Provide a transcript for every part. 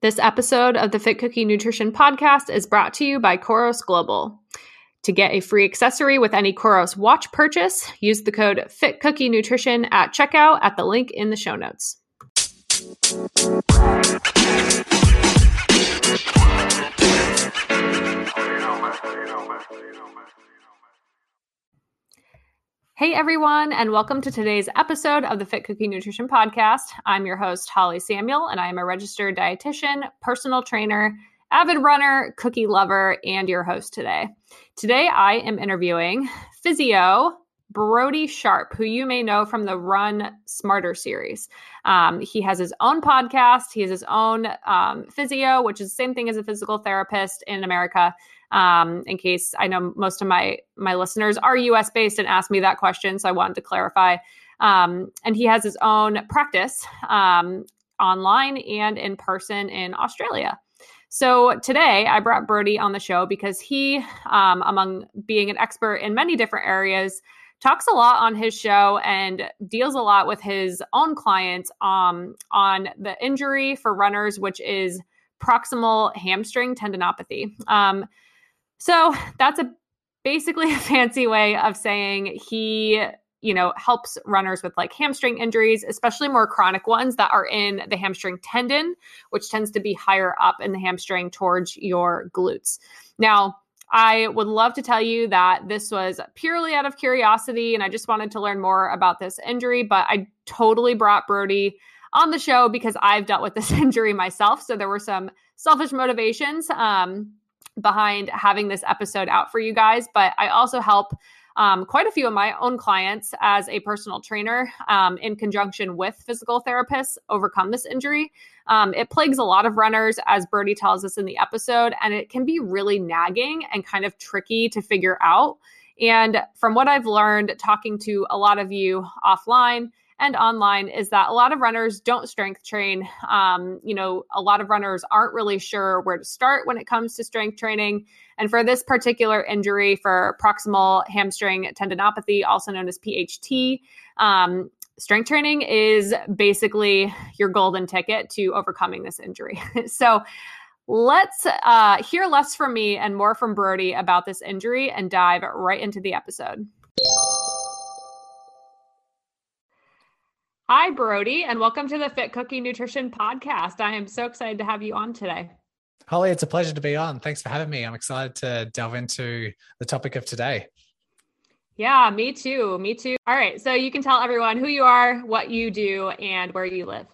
This episode of the Fit Cookie Nutrition Podcast is brought to you by Coros Global. To get a free accessory with any Coros watch purchase, use the code Fit Cookie Nutrition at checkout at the link in the show notes. Hey everyone, and welcome to today's episode of the Fit Cookie Nutrition Podcast. I'm your host, Holly Samuel, and I am a registered dietitian, personal trainer, avid runner, cookie lover, and your host today. Today I am interviewing physio Brodie Sharp, who you may know from the Run Smarter series. Um, he has his own podcast. He has his own um, physio, which is the same thing as a physical therapist in America um, in case I know most of my my listeners are US based and asked me that question, so I wanted to clarify. Um, and he has his own practice um, online and in person in Australia. So today I brought Brody on the show because he, um, among being an expert in many different areas, talks a lot on his show and deals a lot with his own clients um, on the injury for runners, which is proximal hamstring tendinopathy. Um, so that's a basically a fancy way of saying he you know helps runners with like hamstring injuries especially more chronic ones that are in the hamstring tendon which tends to be higher up in the hamstring towards your glutes. Now i would love to tell you that this was purely out of curiosity and i just wanted to learn more about this injury but i totally brought brodie on the show because i've dealt with this injury myself so there were some selfish motivations um, behind having this episode out for you guys, but I also help um, quite a few of my own clients as a personal trainer um, in conjunction with physical therapists overcome this injury. Um, it plagues a lot of runners, as Brodie tells us in the episode, and it can be really nagging and kind of tricky to figure out. And from what I've learned talking to a lot of you offline, and online is that a lot of runners don't strength train. Um, you know, a lot of runners aren't really sure where to start when it comes to strength training. And for this particular injury, for proximal hamstring tendinopathy, also known as PHT, um, strength training is basically your golden ticket to overcoming this injury. so, let's uh, hear less from me and more from Brodie about this injury and dive right into the episode. Hi, Brodie, and welcome to the Fit Cookie Nutrition Podcast. I am so excited to have you on today. Holly, it's a pleasure to be on. Thanks for having me. I'm excited to delve into the topic of today. Yeah, me too. Me too. All right. So you can tell everyone who you are, what you do, and where you live.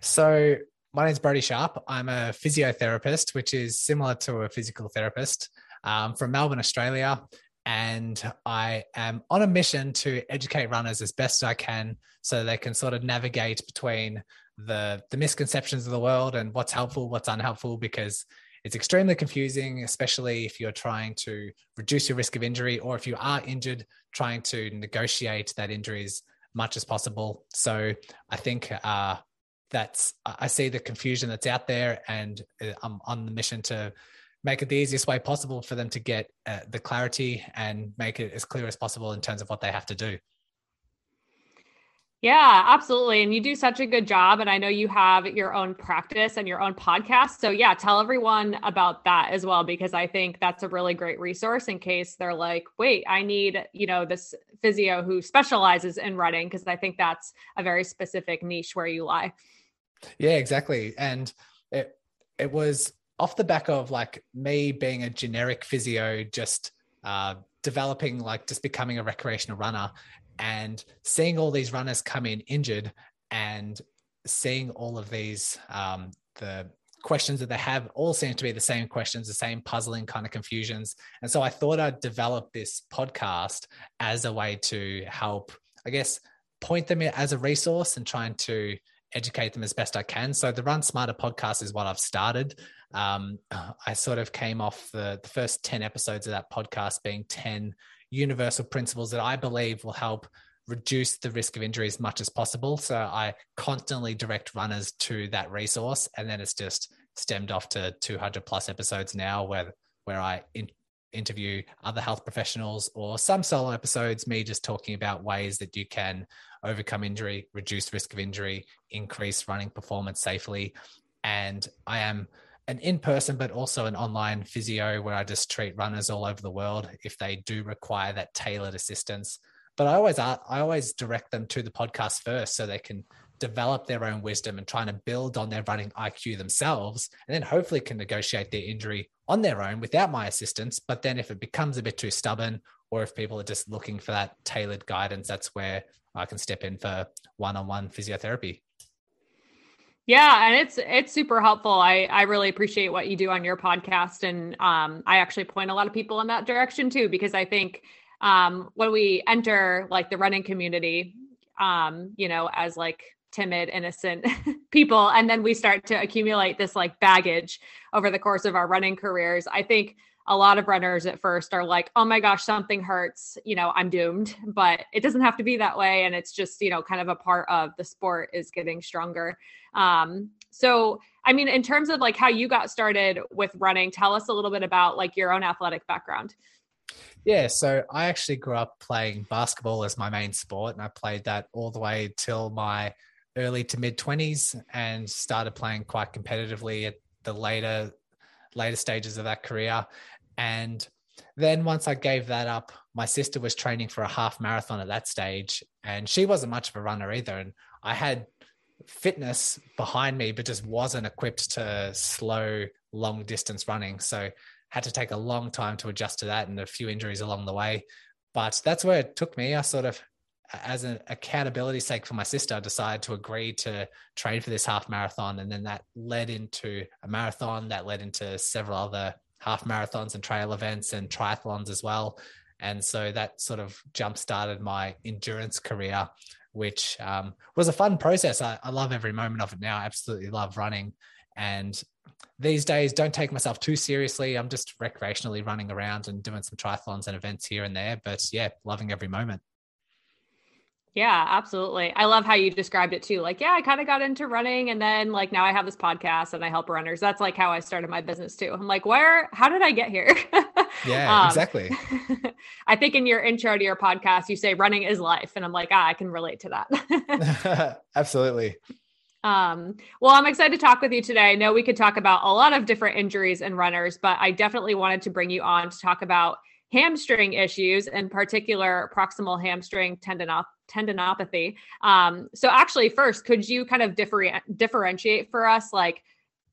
So, my name is Brodie Sharp. I'm a physiotherapist, which is similar to a physical therapist um, from Melbourne, Australia and I am on a mission to educate runners as best I can so they can sort of navigate between the the misconceptions of the world and what's helpful, what's unhelpful, because it's extremely confusing, especially if you're trying to reduce your risk of injury or if you are injured, trying to negotiate that injury as much as possible. So I think uh, that's I see the confusion that's out there, and uh, I'm on the mission to make it the easiest way possible for them to get uh, the clarity and make it as clear as possible in terms of what they have to do. Yeah, absolutely. And you do such a good job. And I know you have your own practice and your own podcast. So, yeah, tell everyone about that as well, because I think that's a really great resource in case they're like, wait, I need, you know, this physio who specializes in running, because I think that's a very specific niche where you lie. Yeah, exactly. And it, it was off the back of like me being a generic physio, just uh, developing, like just becoming a recreational runner and seeing all these runners come in injured and seeing all of these, um, the questions that they have all seem to be the same questions, the same puzzling kind of confusions. And so I thought I'd develop this podcast as a way to help, I guess, point them as a resource and trying to educate them as best I can. So the Run Smarter podcast is what I've started. Um, I sort of came off the, the first 10 episodes of that podcast being 10 universal principles that I believe will help reduce the risk of injury as much as possible. So I constantly direct runners to that resource. And then it's just stemmed off to 200 plus episodes now where, where I in, interview other health professionals or some solo episodes, me just talking about ways that you can overcome injury, reduce risk of injury, increase running performance safely. and I am an in-person but also an online physio where I just treat runners all over the world if they do require that tailored assistance. But I always I always direct them to the podcast first so they can develop their own wisdom and trying to build on their running IQ themselves, and then hopefully can negotiate their injury on their own without my assistance. But then if it becomes a bit too stubborn, or if people are just looking for that tailored guidance, that's where I can step in for one-on-one physiotherapy. Yeah, and it's it's super helpful. I I really appreciate what you do on your podcast, and um, I actually point a lot of people in that direction too because I think um, when we enter like the running community, um, you know, as like timid, innocent people, and then we start to accumulate this like baggage over the course of our running careers. I think a lot of runners at first are like, oh my gosh, something hurts, you know, I'm doomed. But it doesn't have to be that way. And it's just, you know, kind of a part of the sport is getting stronger. Um, so, I mean, in terms of like how you got started with running, tell us a little bit about like your own athletic background. Yeah, so I actually grew up playing basketball as my main sport, and I played that all the way till my early to mid 20s and started playing quite competitively at the later later stages of that career and then once I gave that up, my sister was training for a half marathon at that stage, and she wasn't much of a runner either. And I had fitness behind me, but just wasn't equipped to slow long distance running. So had to take a long time to adjust to that and a few injuries along the way. But that's where it took me. I sort of, as an accountability sake for my sister, I decided to agree to train for this half marathon. And then that led into a marathon that led into several other half marathons and trail events and triathlons as well. And so that sort of jump started my endurance career, which um, was a fun process. I, I love every moment of it now. I absolutely love running. And these days, don't take myself too seriously. I'm just recreationally running around and doing some triathlons and events here and there. But yeah, loving every moment. Yeah, absolutely. I love how you described it too. Like, yeah, I kind of got into running and then like now I have this podcast and I help runners. That's like how I started my business too. I'm like, where, how did I get here? yeah, um, exactly. I think in your intro to your podcast, you say running is life. And I'm like, ah, I can relate to that. Absolutely. Um, well, I'm excited to talk with you today. I know we could talk about a lot of different injuries and runners, but I definitely wanted to bring you on to talk about hamstring issues, in particular proximal hamstring tendinopathy tendinopathy. Um, so actually, first, could you kind of differ- differentiate for us, like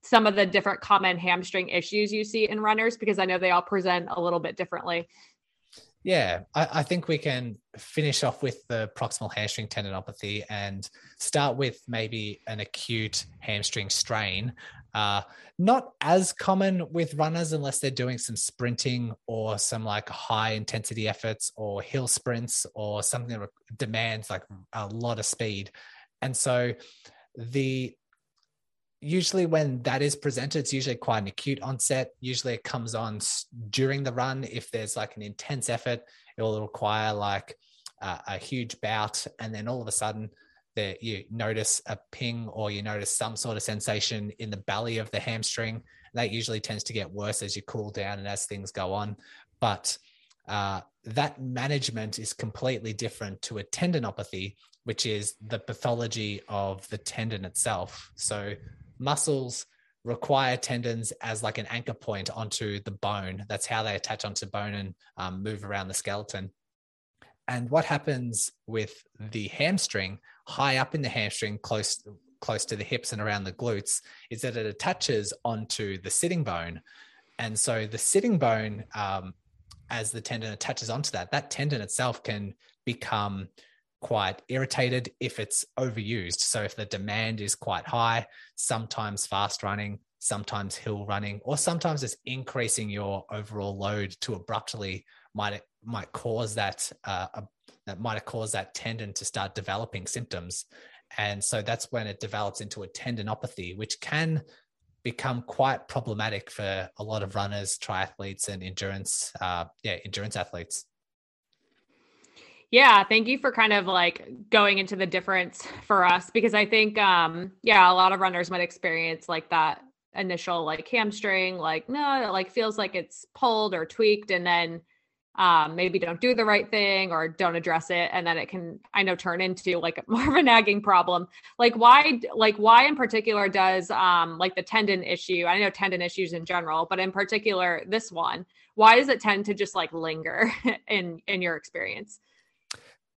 some of the different common hamstring issues you see in runners? Because I know they all present a little bit differently. Yeah, I, I, think we can finish off with the proximal hamstring tendinopathy and start with maybe an acute hamstring strain. Uh, not as common with runners unless they're doing some sprinting or some like high intensity efforts or hill sprints or something that demands like a lot of speed. And so the usually when that is presented it's usually quite an acute onset usually it comes on during the run if there's like an intense effort it will require like uh, a huge bout and then all of a sudden that you notice a ping or you notice some sort of sensation in the belly of the hamstring. That usually tends to get worse as you cool down and as things go on. But uh, that management is completely different to a tendinopathy, which is the pathology of the tendon itself. So muscles require tendons as like an anchor point onto the bone. That's how they attach onto bone and um, move around the skeleton. And what happens with the hamstring, high up in the hamstring, close close to the hips and around the glutes, is that it attaches onto the sitting bone. And so the sitting bone, um, as the tendon attaches onto that, that tendon itself can become quite irritated if it's overused. So if the demand is quite high, sometimes fast running, sometimes hill running, or sometimes it's increasing your overall load to abruptly might might cause that uh, that might have caused that tendon to start developing symptoms. And so that's when it develops into a tendinopathy, which can become quite problematic for a lot of runners, triathletes, and endurance, uh, yeah, endurance athletes. Yeah, thank you for kind of like going into the difference for us because I think, um, yeah, a lot of runners might experience like that initial like hamstring, like no, it like feels like it's pulled or tweaked, and then um, maybe don't do the right thing or don't address it and then it can i know turn into like more of a nagging problem. Like why like why in particular does um like the tendon issue i know tendon issues in general but in particular this one why does it tend to just like linger in in your experience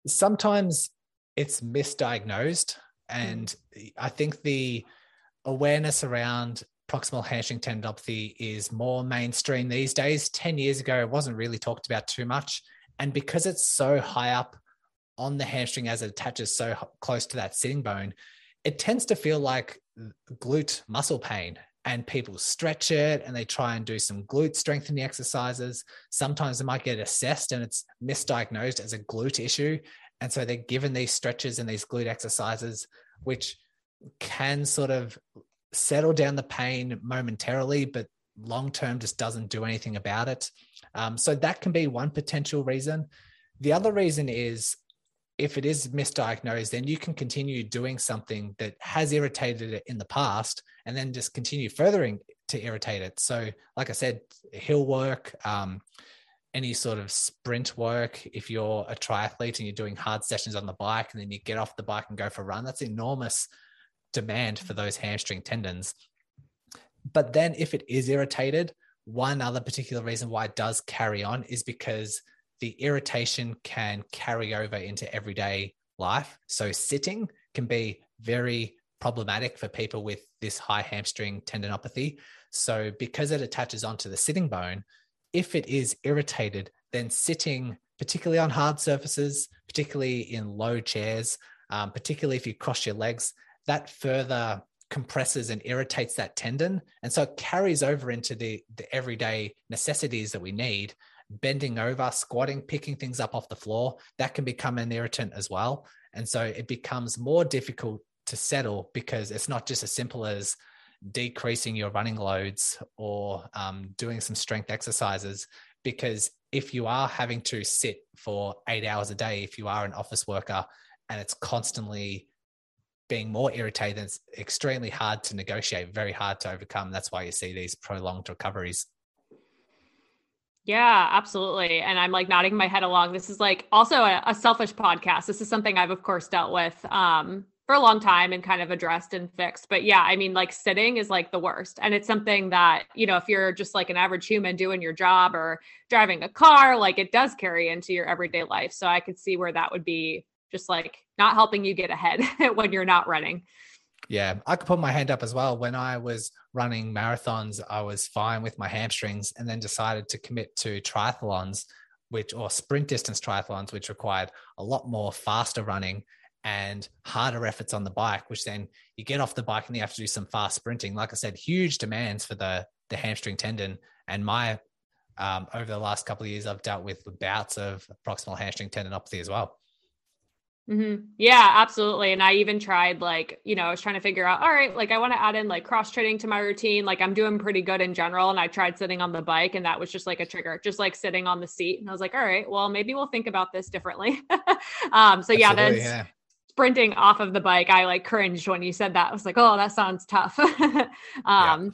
sometimes it's misdiagnosed and i think the awareness around proximal hamstring tendinopathy is more mainstream these days. 10 years ago, it wasn't really talked about too much. And because it's so high up on the hamstring as it attaches so close to that sitting bone, it tends to feel like glute muscle pain. And people stretch it and they try and do some glute strengthening exercises. Sometimes they might get assessed and it's misdiagnosed as a glute issue. And so they're given these stretches and these glute exercises, which can sort of settle down the pain momentarily, but long term just doesn't do anything about it. Um, so that can be one potential reason. The other reason is if it is misdiagnosed, then you can continue doing something that has irritated it in the past and then just continue furthering to irritate it. So, like I said, hill work, um, any sort of sprint work, if you're a triathlete and you're doing hard sessions on the bike and then you get off the bike and go for a run, that's enormous demand for those hamstring tendons. But then, if it is irritated, one other particular reason why it does carry on is because the irritation can carry over into everyday life. So, sitting can be very problematic for people with this high hamstring tendinopathy. So, because it attaches onto the sitting bone, if it is irritated, then sitting, particularly on hard surfaces, particularly in low chairs, um, particularly if you cross your legs, that further compresses and irritates that tendon. And so it carries over into the, the everyday necessities that we need. Bending over, squatting, picking things up off the floor, that can become an irritant as well. And so it becomes more difficult to settle because it's not just as simple as decreasing your running loads or um, doing some strength exercises. Because if you are having to sit for eight hours a day, if you are an office worker and it's constantly being more irritated, it's extremely hard to negotiate, very hard to overcome. That's why you see these prolonged recoveries. Yeah, absolutely. And I'm like nodding my head along. This is like also a, a, selfish podcast. This is something I've of course dealt with um, for a long time and kind of addressed and fixed. But yeah, I mean, like sitting is like the worst. And it's something that, you know, if you're just like an average human doing your job or driving a car, like it does carry into your everyday life. So I could see where that would be just like not helping you get ahead when you're not running. Yeah, I could put my hand up as well. When I was running marathons, I was fine with my hamstrings and then decided to commit to triathlons, which or sprint distance triathlons, which required a lot more faster running and harder efforts on the bike, which then you get off the bike and you have to do some fast sprinting. Like I said, huge demands for the the hamstring tendon. And my um, over the last couple of years, I've dealt with bouts of proximal hamstring tendinopathy as well. Mm-hmm. Yeah, absolutely. And I even tried like, you know, I was trying to figure out, all right, like I want to add in like cross training to my routine. Like I'm doing pretty good in general. And I tried sitting on the bike and that was just like a trigger, just like sitting on the seat. And I was like, all right, well, maybe we'll think about this differently. um, so yeah, then yeah. sprinting off of the bike, I like cringed when you said that. I was like, oh, that sounds tough. um, yeah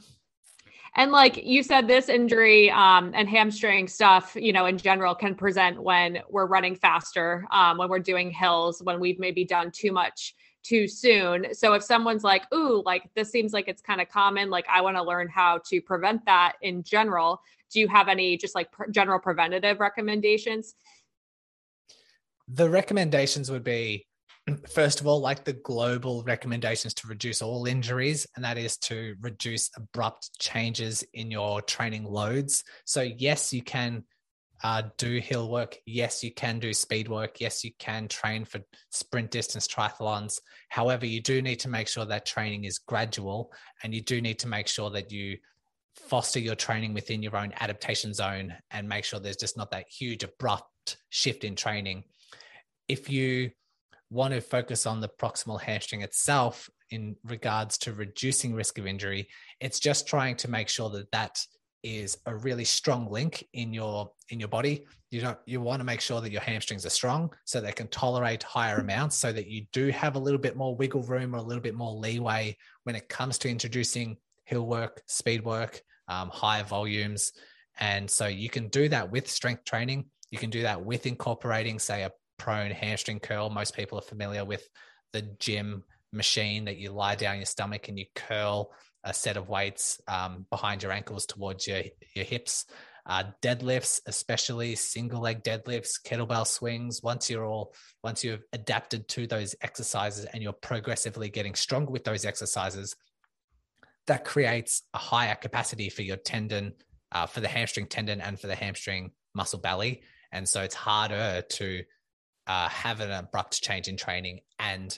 and like you said, this injury um, and hamstring stuff, you know, in general can present when we're running faster, um, when we're doing hills, when we've maybe done too much too soon. So if someone's like, ooh, like this seems like it's kind of common, like I want to learn how to prevent that in general, do you have any just like general preventative recommendations? The recommendations would be first of all, like the global recommendations to reduce all injuries, and that is to reduce abrupt changes in your training loads. So, yes, you can uh, do hill work. Yes, you can do speed work. Yes, you can train for sprint distance triathlons. However, you do need to make sure that training is gradual, and you do need to make sure that you foster your training within your own adaptation zone and make sure there's just not that huge abrupt shift in training. If you want to focus on the proximal hamstring itself in regards to reducing risk of injury. It's just trying to make sure that that is a really strong link in your in your body. You don't you want to make sure that your hamstrings are strong so they can tolerate higher amounts so that you do have a little bit more wiggle room or a little bit more leeway when it comes to introducing hill work, speed work, um, higher volumes. And so you can do that with strength training You can do that with incorporating, say, a prone hamstring curl. Most people are familiar with the gym machine that you lie down your stomach and you curl a set of weights um, behind your ankles towards your, your hips. Uh, deadlifts, especially single leg deadlifts, kettlebell swings. Once you're all, once you've adapted to those exercises and you're progressively getting stronger with those exercises, that creates a higher capacity for your tendon, uh, for the hamstring tendon and for the hamstring muscle belly. And so it's harder to uh, have an abrupt change in training and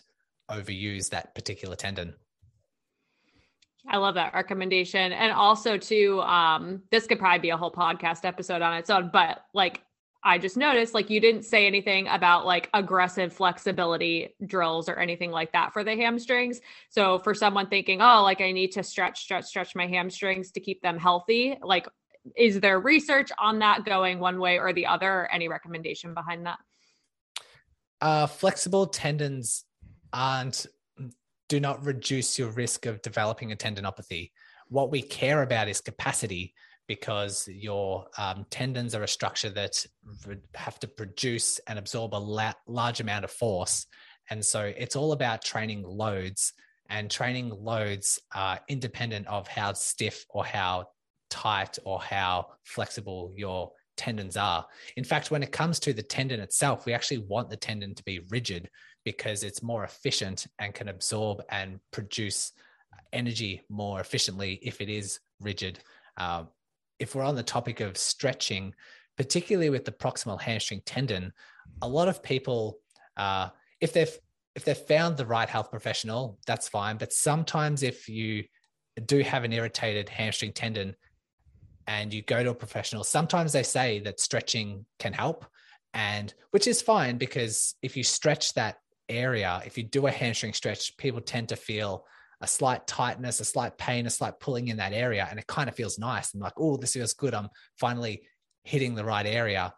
overuse that particular tendon. I love that recommendation. And also too, um, this could probably be a whole podcast episode on its own, but like I just noticed like you didn't say anything about like aggressive flexibility drills or anything like that for the hamstrings. So for someone thinking, oh, like I need to stretch, stretch, stretch my hamstrings to keep them healthy, like is there research on that going one way or the other? Or Any recommendation behind that? Uh, flexible tendons aren't do not reduce your risk of developing a tendinopathy. What we care about is capacity because your um, tendons are a structure that have to produce and absorb a la- large amount of force. And so it's all about training loads, and training loads are independent of how stiff or how tight or how flexible your tendons are. In fact, when it comes to the tendon itself, we actually want the tendon to be rigid because it's more efficient and can absorb and produce energy more efficiently if it is rigid. Uh, if we're on the topic of stretching, particularly with the proximal hamstring tendon, a lot of people, uh, if they've if they've found the right health professional, that's fine. But sometimes if you do have an irritated hamstring tendon, and you go to a professional, sometimes they say that stretching can help, and which is fine because if you stretch that area, if you do a hamstring stretch, people tend to feel a slight tightness, a slight pain, a slight pulling in that area, and it kind of feels nice. And like, oh, this feels good. I'm finally hitting the right area.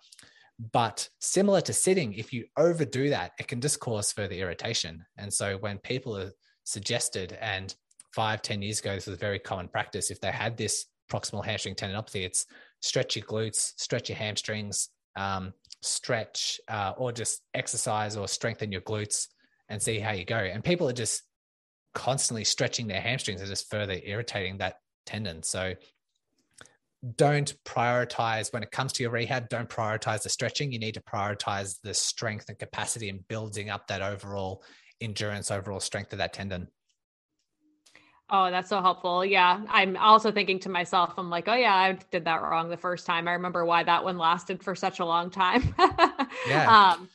But similar to sitting, if you overdo that, it can just cause further irritation. And so when people are suggested, and five, ten years ago, this was a very common practice, if they had this proximal hamstring tendon tendinopathy. It's stretch your glutes, stretch your hamstrings, um, stretch uh, or just exercise or strengthen your glutes and see how you go. And people are just constantly stretching their hamstrings and just further irritating that tendon. So don't prioritize when it comes to your rehab, don't prioritize the stretching. You need to prioritize the strength and capacity and building up that overall endurance, overall strength of that tendon. Oh, that's so helpful. Yeah. I'm also thinking to myself, I'm like, oh, yeah, I did that wrong the first time. I remember why that one lasted for such a long time. yeah. Um,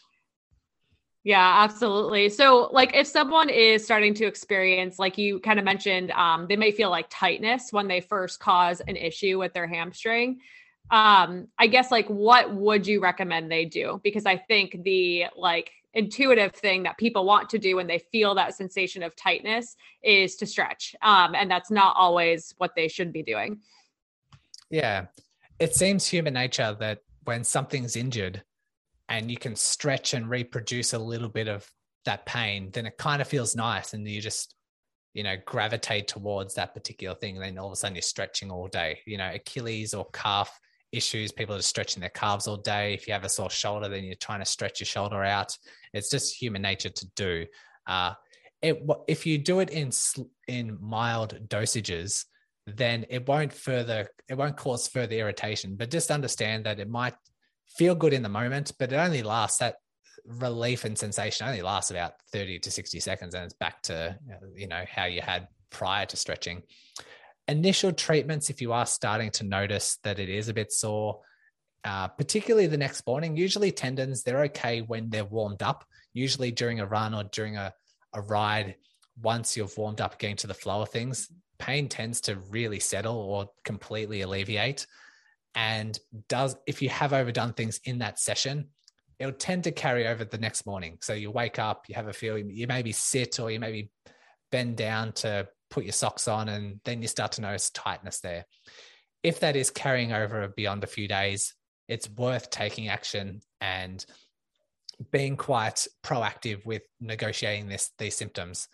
yeah, absolutely. So, like, if someone is starting to experience, like you kind of mentioned, um, they may feel like tightness when they first cause an issue with their hamstring. Um, I guess, like, what would you recommend they do? Because I think the like intuitive thing that people want to do when they feel that sensation of tightness is to stretch. Um, and that's not always what they should be doing. Yeah. It seems human nature that when something's injured and you can stretch and reproduce a little bit of that pain, then it kind of feels nice. And you just, you know, gravitate towards that particular thing. And then all of a sudden you're stretching all day, you know, Achilles or calf issues. People are stretching their calves all day. If you have a sore shoulder, then you're trying to stretch your shoulder out. It's just human nature to do. Uh, it, if you do it in in mild dosages, then it won't further it won't cause further irritation. But just understand that it might feel good in the moment, but it only lasts that relief and sensation only lasts about 30 to 60 seconds and it's back to you know how you had prior to stretching initial treatments, if you are starting to notice that it is a bit sore, uh, particularly the next morning, usually tendons, they're okay when they're warmed up, usually during a run or during a, a ride. Once you've warmed up, getting to the flow of things, pain tends to really settle or completely alleviate. And does if you have overdone things in that session, it'll tend to carry over the next morning. So you wake up, you have a feel, you maybe sit or you maybe bend down to put your socks on, and then you start to notice tightness there. If that is carrying over beyond a few days, it's worth taking action and being quite proactive with negotiating this these symptoms.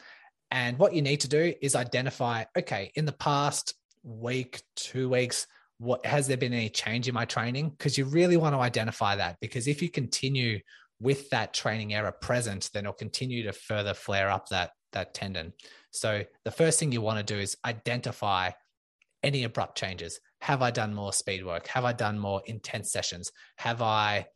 And what you need to do is identify, okay, in the past week, two weeks, what has there been any change in my training? Because you really want to identify that because if you continue with that training error present, then it'll continue to further flare up that that tendon. So the first thing you want to do is identify any abrupt changes. Have I done more speed work? Have I done more intense sessions? Have I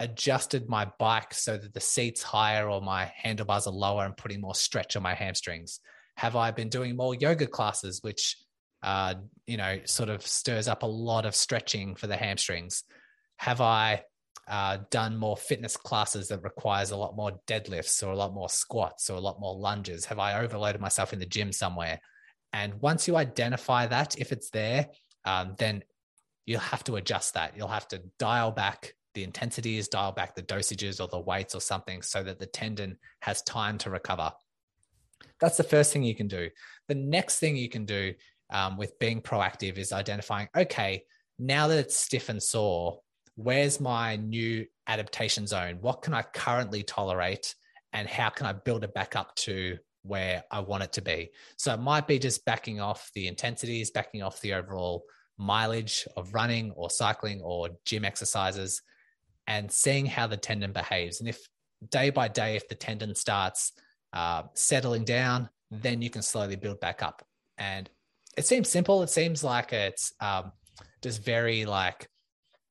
adjusted my bike so that the seat's higher or my handlebars are lower and putting more stretch on my hamstrings? Have I been doing more yoga classes, which uh, you know sort of stirs up a lot of stretching for the hamstrings? Have I uh, done more fitness classes that requires a lot more deadlifts or a lot more squats or a lot more lunges? Have I overloaded myself in the gym somewhere? And once you identify that, if it's there, um, then you'll have to adjust that. You'll have to dial back the intensities, dial back the dosages or the weights or something so that the tendon has time to recover. That's the first thing you can do. The next thing you can do um, with being proactive is identifying okay, now that it's stiff and sore, where's my new adaptation zone? What can I currently tolerate? And how can I build it back up to where I want it to be? So it might be just backing off the intensities, backing off the overall mileage of running or cycling or gym exercises and seeing how the tendon behaves. And if day by day, if the tendon starts uh, settling down, then you can slowly build back up. And it seems simple. It seems like it's um, just very like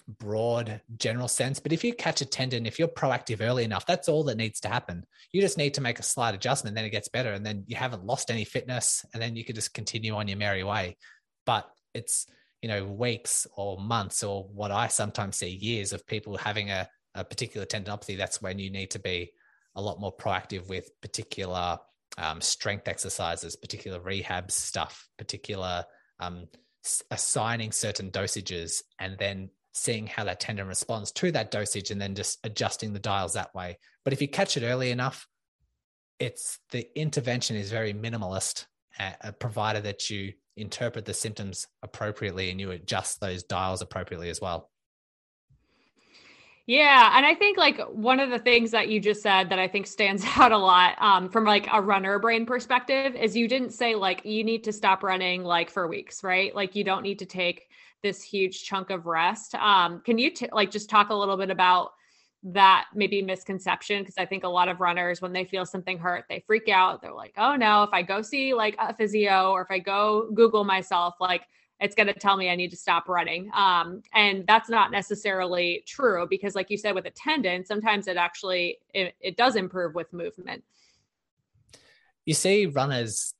broad general sense. But if you catch a tendon, if you're proactive early enough, that's all that needs to happen. You just need to make a slight adjustment, then it gets better, and then you haven't lost any fitness, and then you can just continue on your merry way. But it's you know weeks or months or what i sometimes see years of people having a, a particular tendinopathy that's when you need to be a lot more proactive with particular um, strength exercises particular rehab stuff particular um, assigning certain dosages and then seeing how that tendon responds to that dosage and then just adjusting the dials that way but if you catch it early enough it's the intervention is very minimalist uh, provided that you interpret the symptoms appropriately and you adjust those dials appropriately as well. Yeah, and I think like one of the things that you just said that I think stands out a lot um, from like a runner brain perspective is you didn't say like you need to stop running like for weeks, right? Like you don't need to take this huge chunk of rest. Um, can you t- like just talk a little bit about that maybe misconception because I think a lot of runners when they feel something hurt, they freak out. They're like, "Oh no, if I go see like a physio or if I go Google myself, like it's going to tell me I need to stop running." Um, and that's not necessarily true because, like you said, with a tendon, sometimes it actually it, it does improve with movement. You see, runners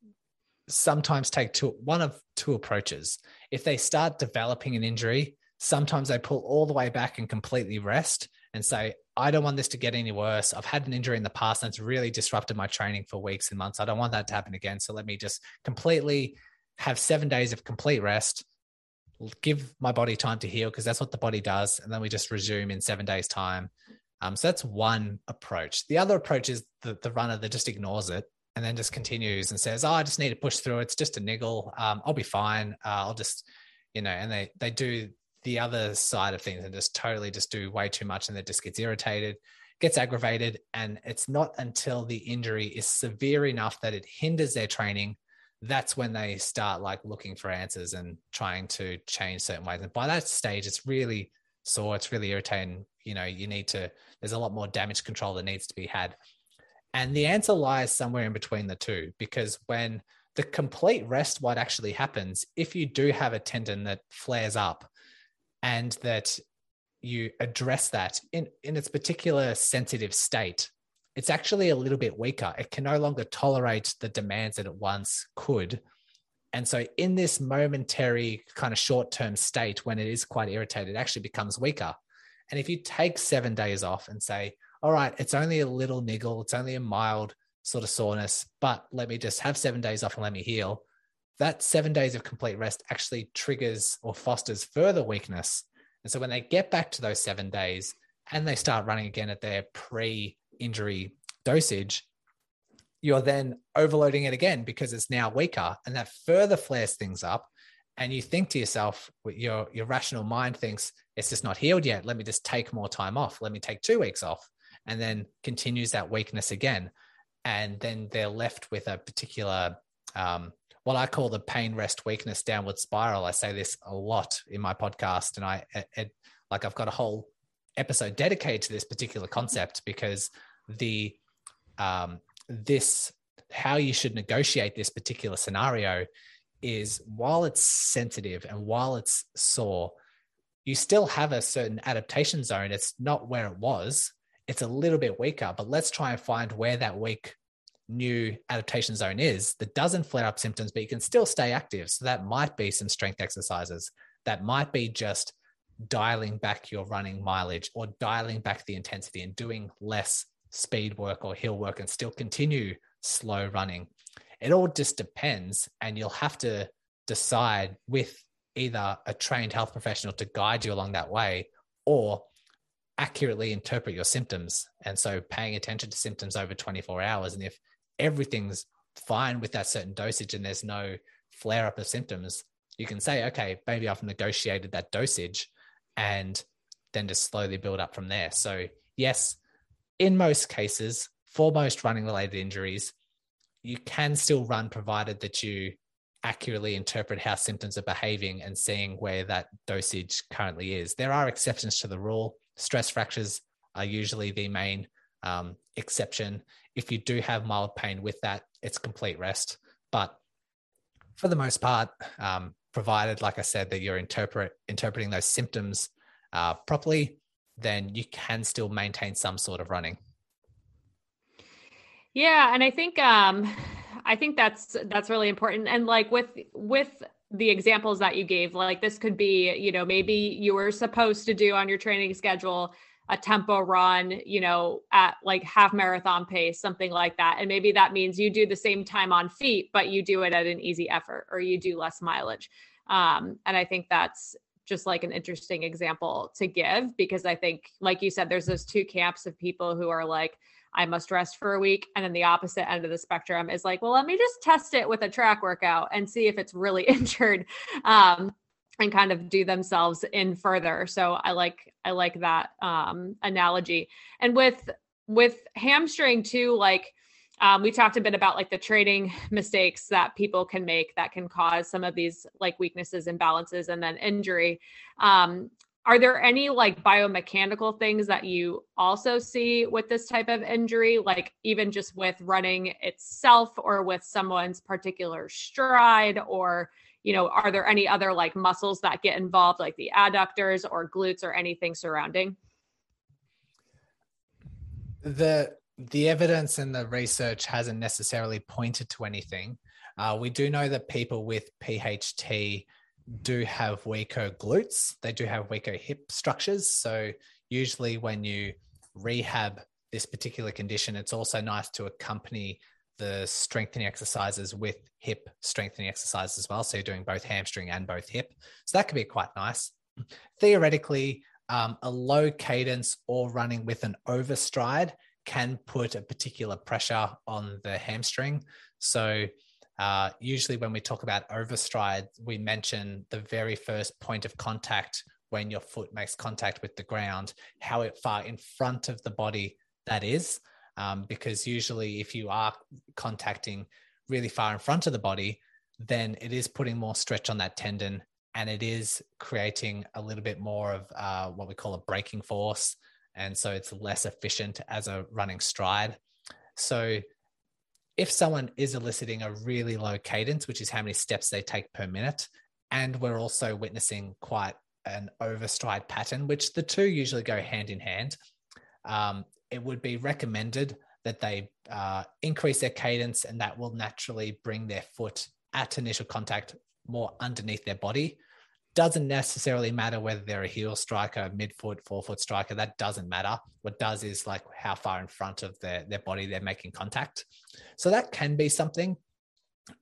sometimes take two one of two approaches. If they start developing an injury, sometimes they pull all the way back and completely rest and say, I don't want this to get any worse. I've had an injury in the past that's really disrupted my training for weeks and months. I don't want that to happen again. So let me just completely have seven days of complete rest, give my body time to heal because that's what the body does. And then we just resume in seven days' time. Um, so that's one approach. The other approach is the, the runner that just ignores it and then just continues and says, "Oh, I just need to push through. It's just a niggle. Um, I'll be fine. Uh, I'll just, you know." And they they do the other side of things and just totally just do way too much and it just gets irritated, gets aggravated. And it's not until the injury is severe enough that it hinders their training. That's when they start like looking for answers and trying to change certain ways. And by that stage, it's really sore. It's really irritating. You know, you need to, there's a lot more damage control that needs to be had. And the answer lies somewhere in between the two, because when the complete rest, what actually happens, if you do have a tendon that flares up, and that you address that in, in its particular sensitive state, it's actually a little bit weaker. It can no longer tolerate the demands that it once could. And so, in this momentary kind of short term state, when it is quite irritated, it actually becomes weaker. And if you take seven days off and say, all right, it's only a little niggle, it's only a mild sort of soreness, but let me just have seven days off and let me heal, that seven days of complete rest actually triggers or fosters further weakness. And so when they get back to those seven days and they start running again at their pre injury dosage, you're then overloading it again because it's now weaker and that further flares things up. And you think to yourself, your, your rational mind thinks it's just not healed yet. Let me just take more time off. Let me take two weeks off and then continues that weakness again. And then they're left with a particular um, what I call the pain, rest, weakness, downward spiral. I say this a lot in my podcast, and I like I've got a whole episode dedicated to this particular concept because the um, this how you should negotiate this particular scenario is while it's sensitive and while it's sore, you still have a certain adaptation zone. It's not where it was. It's a little bit weaker, but let's try and find where that weak new adaptation zone is that doesn't flare up symptoms, but you can still stay active. So that might be some strength exercises. That might be just dialing back your running mileage or dialing back the intensity and doing less speed work or hill work and still continue slow running. It all just depends. And you'll have to decide with either a trained health professional to guide you along that way or accurately interpret your symptoms. And so paying attention to symptoms over 24 hours. And if everything's fine with that certain dosage and there's no flare up of symptoms, you can say, okay, maybe I've negotiated that dosage and then just slowly build up from there. So, yes, in most cases, for most running related injuries, you can still run provided that you accurately interpret how symptoms are behaving and seeing where that dosage currently is. There are exceptions to the rule. Stress fractures are usually the main um, exception. If you do have mild pain with that, it's complete rest. But for the most part, um, provided, like I said, that you're interpret interpreting those symptoms uh, properly, then you can still maintain some sort of running. Yeah, and I think um, I think that's that's really important. And like with with the examples that you gave, like this could be, you know, maybe you were supposed to do on your training schedule a tempo run, you know, at like half marathon pace, something like that. And maybe that means you do the same time on feet, but you do it at an easy effort or you do less mileage. Um, and I think that's just like an interesting example to give because I think, like you said, there's those two camps of people who are like, I must rest for a week. And then the opposite end of the spectrum is like, well, let me just test it with a track workout and see if it's really injured. Um, and kind of do themselves in further. So I like I like that um, analogy. And with with hamstring too, like um, we talked a bit about like the training mistakes that people can make that can cause some of these like weaknesses, imbalances, and then injury. Um, are there any like biomechanical things that you also see with this type of injury, like even just with running itself or with someone's particular stride or you know, are there any other like muscles that get involved, like the adductors or glutes or anything surrounding? The the evidence and the research hasn't necessarily pointed to anything. Uh, we do know that people with PHT do have weaker glutes. They do have weaker hip structures. So usually when you rehab this particular condition, it's also nice to accompany the strengthening exercises with hip strengthening exercises as well. So you're doing both hamstring and both hip. So that could be quite nice. Theoretically, um, a low cadence or running with an overstride can put a particular pressure on the hamstring. So uh, usually when we talk about overstride, we mention the very first point of contact when your foot makes contact with the ground, how far in front of the body that is um, because usually if you are contacting really far in front of the body, then it is putting more stretch on that tendon and it is creating a little bit more of uh, what we call a braking force. And so it's less efficient as a running stride. So if someone is eliciting a really low cadence, which is how many steps they take per minute, and we're also witnessing quite an overstride pattern, which the two usually go hand in hand, um, it would be recommended that they uh, increase their cadence and that will naturally bring their foot at initial contact more underneath their body. Doesn't necessarily matter whether they're a heel striker, midfoot, forefoot striker. That doesn't matter. What does is like how far in front of their, their body they're making contact. So that can be something.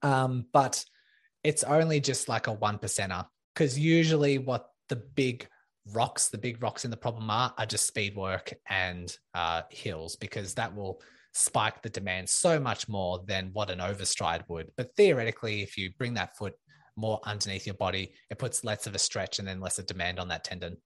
Um, but it's only just like a one percenter because usually what the big rocks, the big rocks in the problem are, are just speed work and uh, hills because that will spike the demand so much more than what an overstride would. But theoretically, if you bring that foot more underneath your body, it puts less of a stretch and then less of demand on that tendon.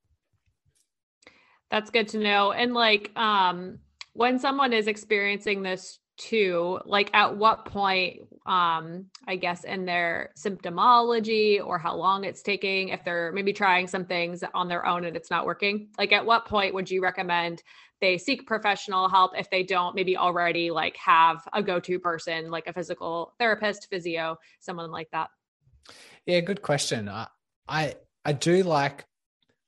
That's good to know. And like um, when someone is experiencing this too like at what point um i guess in their symptomology or how long it's taking if they're maybe trying some things on their own and it's not working like at what point would you recommend they seek professional help if they don't maybe already like have a go-to person like a physical therapist physio someone like that yeah good question i i, I do like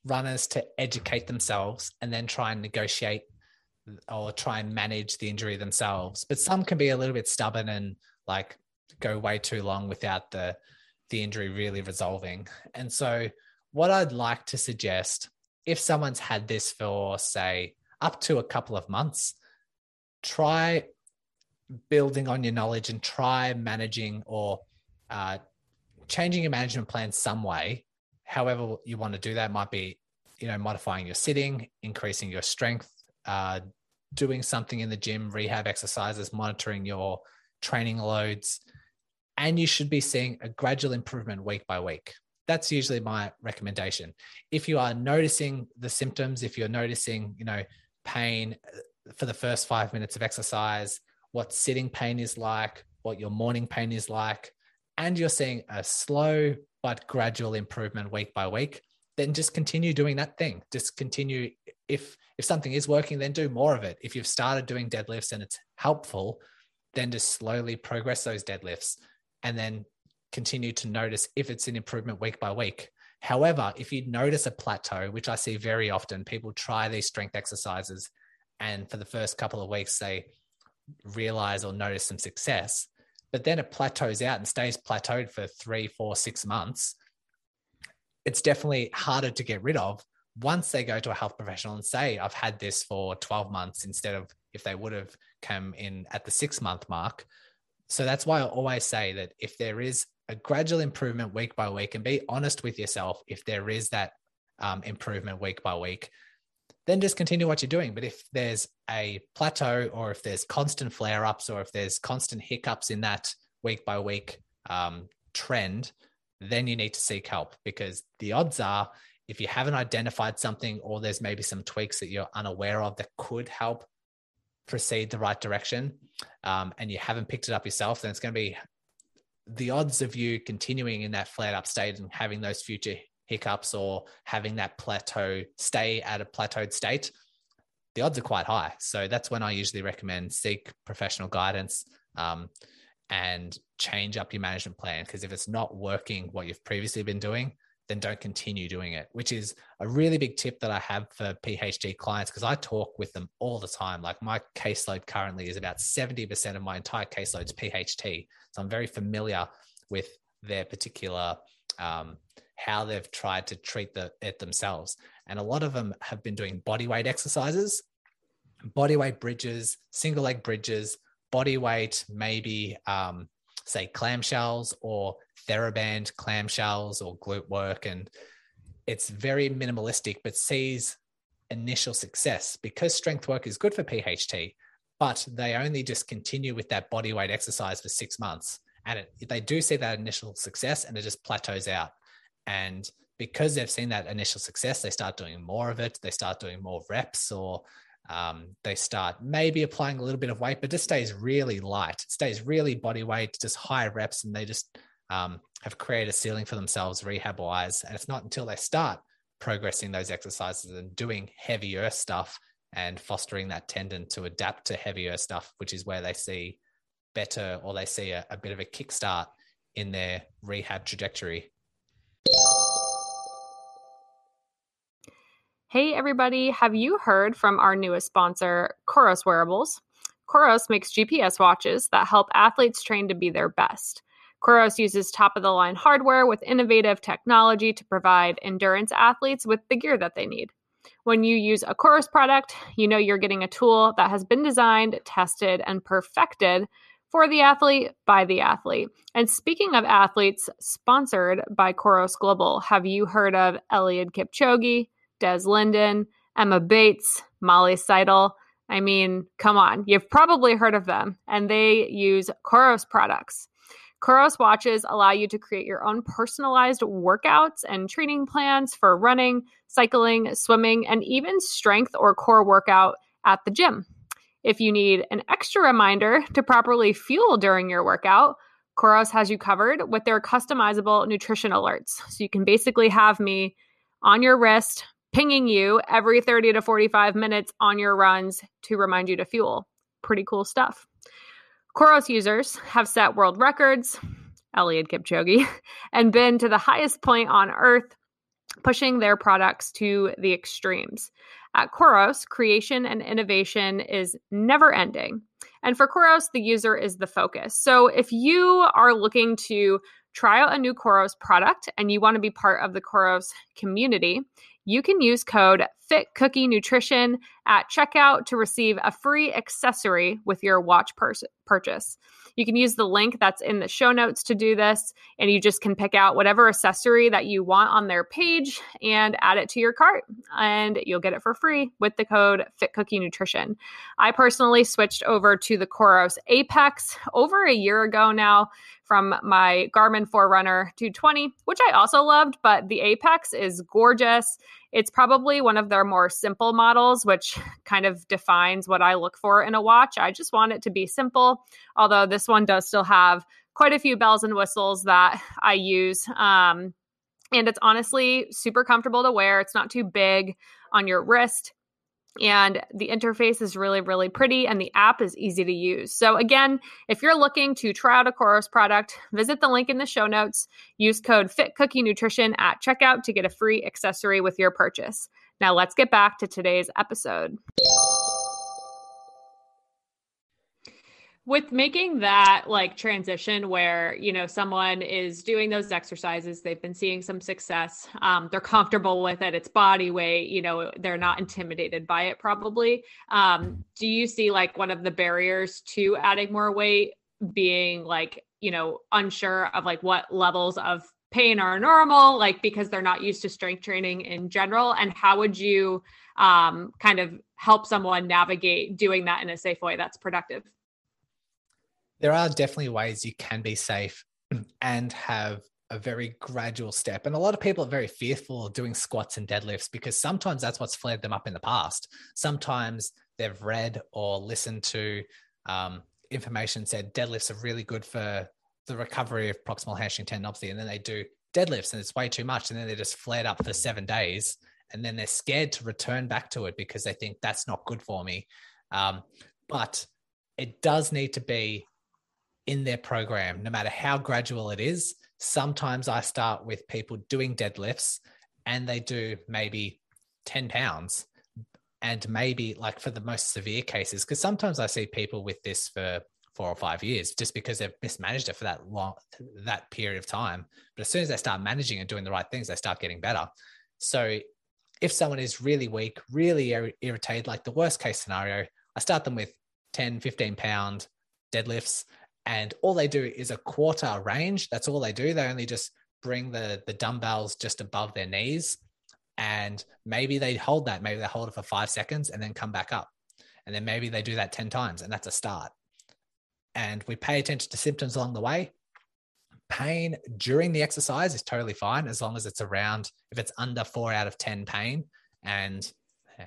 runners to educate themselves and then try and negotiate or try and manage the injury themselves. But some can be a little bit stubborn and like go way too long without the the injury really resolving. And so what I'd like to suggest if someone's had this for say up to a couple of months, try building on your knowledge and try managing or uh, changing your management plan some way. However, you want to do that might be, you know, modifying your sitting, increasing your strength, uh, doing something in the gym, rehab exercises, monitoring your training loads, and you should be seeing a gradual improvement week by week. That's usually my recommendation. If you are noticing the symptoms, if you're noticing, you know, pain uh, for the first five minutes of exercise, what sitting pain is like, what your morning pain is like, and you're seeing a slow but gradual improvement week by week, then just continue doing that thing. Just continue. If if something is working, then do more of it. If you've started doing deadlifts and it's helpful, then just slowly progress those deadlifts and then continue to notice if it's an improvement week by week. However, if you notice a plateau, which I see very often, people try these strength exercises and for the first couple of weeks they realize or notice some success, but then it plateaus out and stays plateaued for three, four, six months it's definitely harder to get rid of once they go to a health professional and say, I've had this for 12 months instead of if they would have come in at the six month mark. So that's why I always say that if there is a gradual improvement week by week, and be honest with yourself, if there is that um, improvement week by week, then just continue what you're doing. But if there's a plateau, or if there's constant flare ups, or if there's constant hiccups in that week by week um, trend, then you need to seek help because the odds are if you haven't identified something or there's maybe some tweaks that you're unaware of that could help proceed the right direction um, and you haven't picked it up yourself, then it's going to be the odds of you continuing in that flared up state and having those future hiccups or having that plateau stay at a plateaued state, the odds are quite high. So that's when I usually recommend seek professional guidance. Um, and change up your management plan. Because if it's not working what you've previously been doing, then don't continue doing it, which is a really big tip that I have for PHT clients because I talk with them all the time. Like my caseload currently is about 70% of my entire caseload is PHT. So I'm very familiar with their particular um, how they've tried to treat the, it themselves. And a lot of them have been doing body weight exercises, body weight bridges, single leg bridges, body weight, maybe um, say clamshells or TheraBand clamshells or glute work. And it's very minimalistic, but sees initial success because strength work is good for PHT, but they only just continue with that body weight exercise for six months. And it, they do see that initial success and it just plateaus out. And because they've seen that initial success, they start doing more of it. They start doing more reps or um, they start maybe applying a little bit of weight, but just stays really light. It stays really body weight, just high reps, and they just um, have created a ceiling for themselves rehab wise. And it's not until they start progressing those exercises and doing heavier stuff and fostering that tendon to adapt to heavier stuff, which is where they see better or they see a, a bit of a kickstart in their rehab trajectory. Hey, everybody, have you heard from our newest sponsor, Coros Wearables? Coros makes GPS watches that help athletes train to be their best. Coros uses top of the line hardware with innovative technology to provide endurance athletes with the gear that they need. When you use a Coros product, you know you're getting a tool that has been designed, tested, and perfected for the athlete by the athlete. And speaking of athletes sponsored by Coros Global, have you heard of Eliud Kipchoge? Des Linden, Emma Bates, Molly Seidel. I mean, come on, you've probably heard of them, and they use Coros products. Coros watches allow you to create your own personalized workouts and training plans for running, cycling, swimming, and even strength or core workout at the gym. If you need an extra reminder to properly fuel during your workout, Coros has you covered with their customizable nutrition alerts. So you can basically have me on your wrist, pinging you every 30 to 45 minutes on your runs to remind you to fuel. Pretty cool stuff. Coros users have set world records, Eliud Kipchoge, and been to the highest point on earth, pushing their products to the extremes. At Coros, creation and innovation is never ending. And for Coros, the user is the focus. So if you are looking to try out a new Coros product and you want to be part of the Coros community, you can use code Fit Cookie Nutrition at checkout to receive a free accessory with your watch purchase. You can use the link that's in the show notes to do this, and you just can pick out whatever accessory that you want on their page and add it to your cart, and you'll get it for free with the code Fit Cookie Nutrition. I personally switched over to the Coros Apex over a year ago now from my Garmin Forerunner 220, which I also loved, but the Apex is gorgeous. It's probably one of their more simple models, which kind of defines what I look for in a watch. I just want it to be simple, although this one does still have quite a few bells and whistles that I use. Um, and it's honestly super comfortable to wear. It's not too big on your wrist and the interface is really really pretty and the app is easy to use. So again if you're looking to try out a coros product visit the link in the show notes. Use code fit cookie nutrition at checkout to get a free accessory with your purchase. Now let's get back to today's episode with making that like transition where you know someone is doing those exercises they've been seeing some success um, they're comfortable with it it's body weight you know they're not intimidated by it probably um, do you see like one of the barriers to adding more weight being like you know unsure of like what levels of pain are normal like because they're not used to strength training in general? And how would you um, kind of help someone navigate doing that in a safe way that's productive there are definitely ways you can be safe and have a very gradual step. And a lot of people are very fearful of doing squats and deadlifts because sometimes that's what's flared them up in the past. Sometimes they've read or listened to um, information said deadlifts are really good for the recovery of proximal hamstring tendinopathy. And then they do deadlifts and it's way too much. And then they're just flared up for seven days. And then they're scared to return back to it because they think that's not good for me. Um, but it does need to be in their program, no matter how gradual it is. Sometimes I start with people doing deadlifts and they do maybe 10 pounds and maybe like for the most severe cases, because sometimes I see people with this for four or five years just because they've mismanaged it for that long, that period of time. But as soon as they start managing and doing the right things, they start getting better. So if someone is really weak, really ir- irritated, like the worst case scenario, I start them with 10, 15 pound deadlifts and all they do is a quarter range. That's all they do. They only just bring the the dumbbells just above their knees, and maybe they hold that. Maybe they hold it for five seconds and then come back up, and then maybe they do that ten times, and that's a start. And we pay attention to symptoms along the way. Pain during the exercise is totally fine as long as it's around. If it's under four out of ten pain, and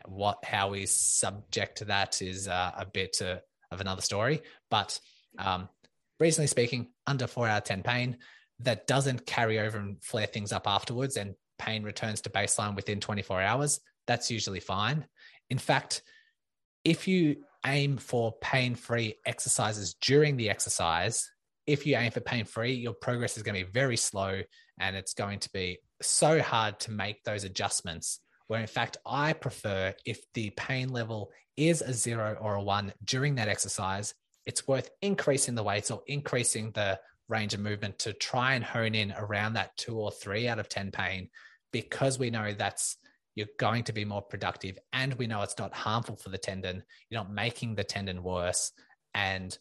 what how we subject to that is uh, a bit uh, of another story. But um, reasonably speaking, under four out of 10 pain that doesn't carry over and flare things up afterwards and pain returns to baseline within 24 hours, that's usually fine. In fact, if you aim for pain free exercises during the exercise, if you aim for pain free, your progress is going to be very slow and it's going to be so hard to make those adjustments. Where in fact, I prefer if the pain level is a zero or a one during that exercise, it's worth increasing the weights or increasing the range of movement to try and hone in around that two or three out of 10 pain because we know that's you're going to be more productive and we know it's not harmful for the tendon you're not making the tendon worse. And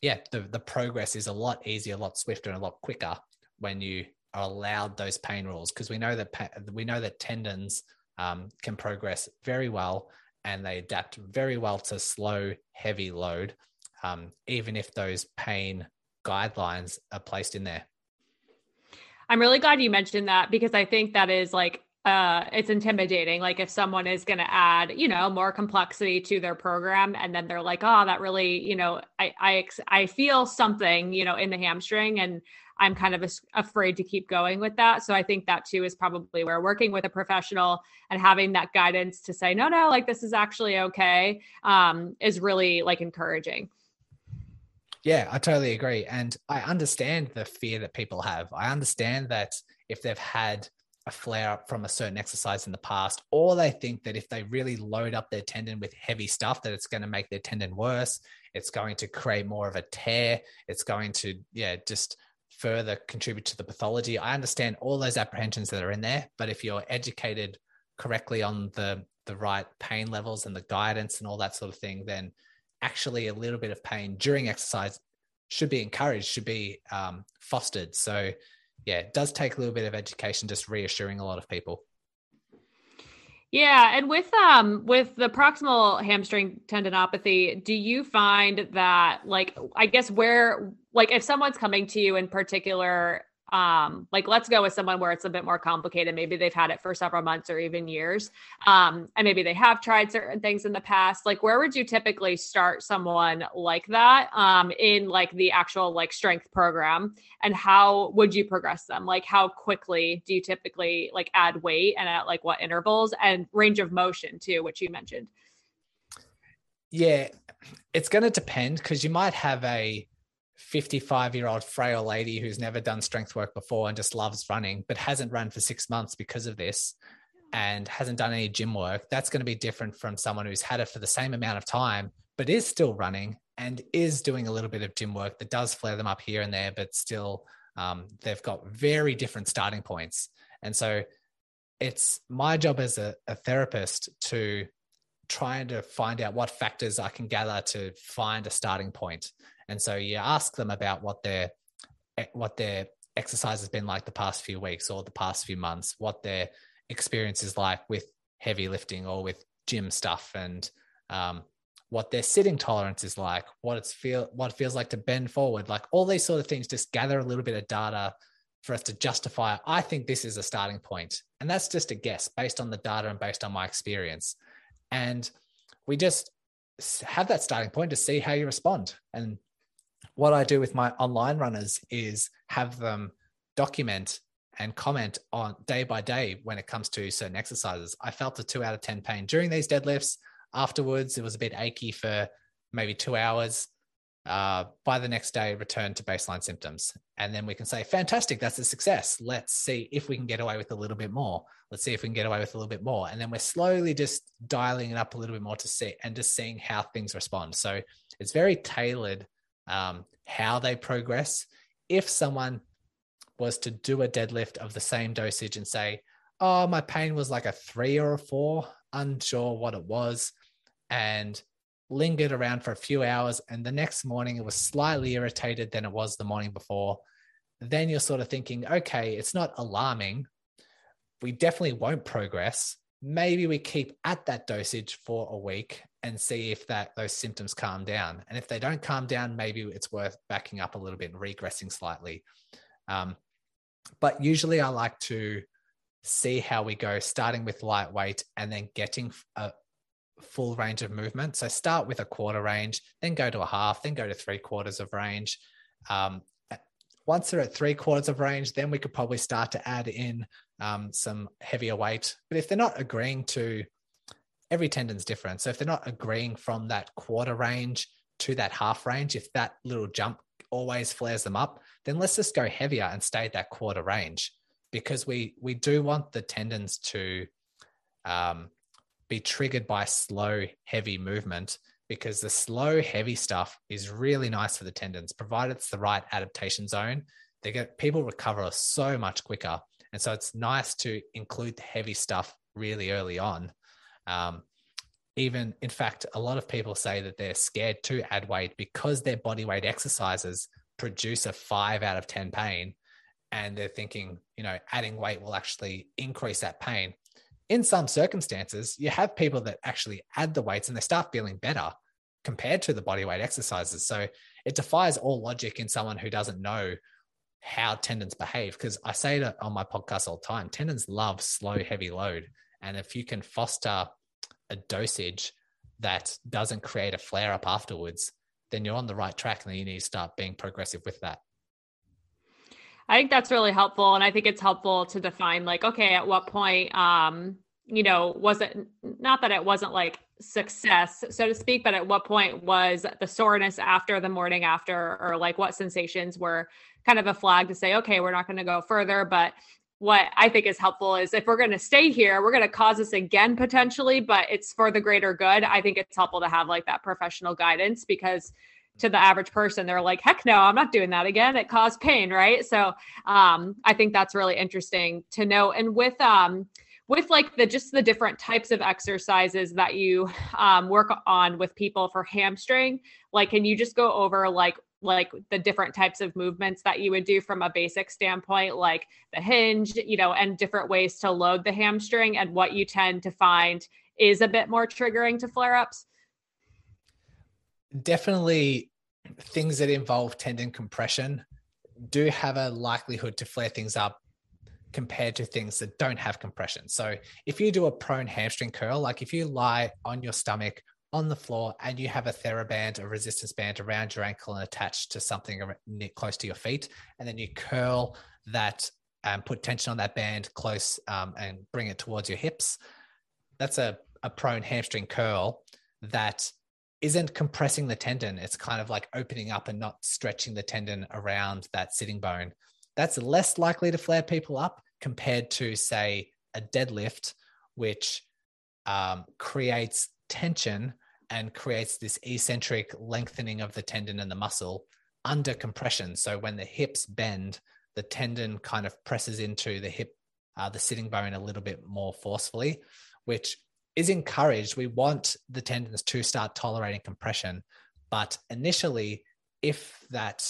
yeah the, the progress is a lot easier a lot swifter and a lot quicker when you are allowed those pain rules because we know that we know that tendons um, can progress very well and they adapt very well to slow heavy load um, even if those pain guidelines are placed in there. I'm really glad you mentioned that because I think that is like uh, it's intimidating. Like if someone is going to add, you know, more complexity to their program, and then they're like, "Oh, that really, you know, I I I feel something, you know, in the hamstring," and I'm kind of afraid to keep going with that. So I think that too is probably where working with a professional and having that guidance to say, "No, no, like this is actually okay," um, is really like encouraging. Yeah, I totally agree. And I understand the fear that people have. I understand that if they've had a flare up from a certain exercise in the past, or they think that if they really load up their tendon with heavy stuff, that it's going to make their tendon worse. It's going to create more of a tear. It's going to, yeah, just further contribute to the pathology. I understand all those apprehensions that are in there, but if you're educated correctly on the the right pain levels and the guidance and all that sort of thing, then actually a little bit of pain during exercise should be encouraged, should be um, fostered. So yeah, it does take a little bit of education, just reassuring a lot of people. Yeah, and with um with the proximal hamstring tendinopathy, do you find that like I guess where like if someone's coming to you in particular um like let's go with someone where it's a bit more complicated. Maybe they've had it for several months or even years um and maybe they have tried certain things in the past. Like where would you typically start someone like that um in like the actual like strength program? And how would you progress them? Like how quickly do you typically like add weight and at like what intervals? And range of motion too which you mentioned. Yeah it's going to depend because you might have a 55 year old frail lady who's never done strength work before and just loves running, but hasn't run for six months because of this and hasn't done any gym work, that's going to be different from someone who's had it for the same amount of time, but is still running and is doing a little bit of gym work that does flare them up here and there, but still um, they've got very different starting points. And so it's my job as a, a therapist to trying to find out what factors I can gather to find a starting point. And so you ask them about what their what their exercise has been like the past few weeks or the past few months, what their experience is like with heavy lifting or with gym stuff, and um, what their sitting tolerance is like, what it's feel what it feels like to bend forward, like all these sort of things. Just gather a little bit of data for us to justify. I think this is a starting point, and that's just a guess based on the data and based on my experience. And we just have that starting point to see how you respond. And what I do with my online runners is have them document and comment on day by day when it comes to certain exercises. I felt a two out of 10 pain during these deadlifts. Afterwards, it was a bit achy for maybe two hours. Uh, by the next day, return to baseline symptoms. And then we can say, fantastic, that's a success. Let's see if we can get away with a little bit more. Let's see if we can get away with a little bit more. And then we're slowly just dialing it up a little bit more to see and just seeing how things respond. So it's very tailored um, how they progress. If someone was to do a deadlift of the same dosage and say, Oh, my pain was like a three or a four, unsure what it was, and lingered around for a few hours. And the next morning it was slightly irritated than it was the morning before. Then you're sort of thinking, okay, it's not alarming. We definitely won't progress. Maybe we keep at that dosage for a week and see if that those symptoms calm down. And if they don't calm down, maybe it's worth backing up a little bit and regressing slightly. Um, but usually, I like to see how we go, starting with lightweight and then getting a full range of movement. So start with a quarter range, then go to a half, then go to three quarters of range. Um, once they're at three quarters of range, then we could probably start to add in um, some heavier weight. But if they're not agreeing to every tendon's different. So if they're not agreeing from that quarter range to that half range, if that little jump always flares them up, then let's just go heavier and stay at that quarter range because we we do want the tendons to um, be triggered by slow, heavy movement because the slow, heavy stuff is really nice for the tendons, provided it's the right adaptation zone. They get people recover so much quicker. And so it's nice to include the heavy stuff really early on um, even, in fact, a lot of people say that they're scared to add weight because their body weight exercises produce a five out of 10 pain. And they're thinking, you know, adding weight will actually increase that pain. In some circumstances, you have people that actually add the weights and they start feeling better compared to the body weight exercises. So it defies all logic in someone who doesn't know how tendons behave. Because I say it on my podcast all the time tendons love slow, heavy load. And if you can foster a dosage that doesn't create a flare up afterwards, then you're on the right track and you need to start being progressive with that. I think that's really helpful. And I think it's helpful to define like, okay, at what point, um, you know, was it not that it wasn't like success, so to speak, but at what point was the soreness after the morning after, or like what sensations were kind of a flag to say, okay, we're not going to go further. But what I think is helpful is if we're going to stay here, we're going to cause this again potentially, but it's for the greater good. I think it's helpful to have like that professional guidance because to the average person, they're like, heck no, I'm not doing that again. It caused pain, right? So um, I think that's really interesting to know. And with um, with like the just the different types of exercises that you um, work on with people for hamstring, like can you just go over like like the different types of movements that you would do from a basic standpoint, like the hinge, you know, and different ways to load the hamstring and what you tend to find is a bit more triggering to flare ups? Definitely things that involve tendon compression do have a likelihood to flare things up compared to things that don't have compression. So if you do a prone hamstring curl, like if you lie on your stomach on the floor and you have a TheraBand, a resistance band around your ankle and attached to something close to your feet, and then you curl that and put tension on that band close um, and bring it towards your hips. That's a, a prone hamstring curl that isn't compressing the tendon. It's kind of like opening up and not stretching the tendon around that sitting bone. That's less likely to flare people up compared to, say, a deadlift, which um, creates tension and creates this eccentric lengthening of the tendon and the muscle under compression. So when the hips bend, the tendon kind of presses into the hip, uh, the sitting bone a little bit more forcefully, which is encouraged. We want the tendons to start tolerating compression. But initially, if that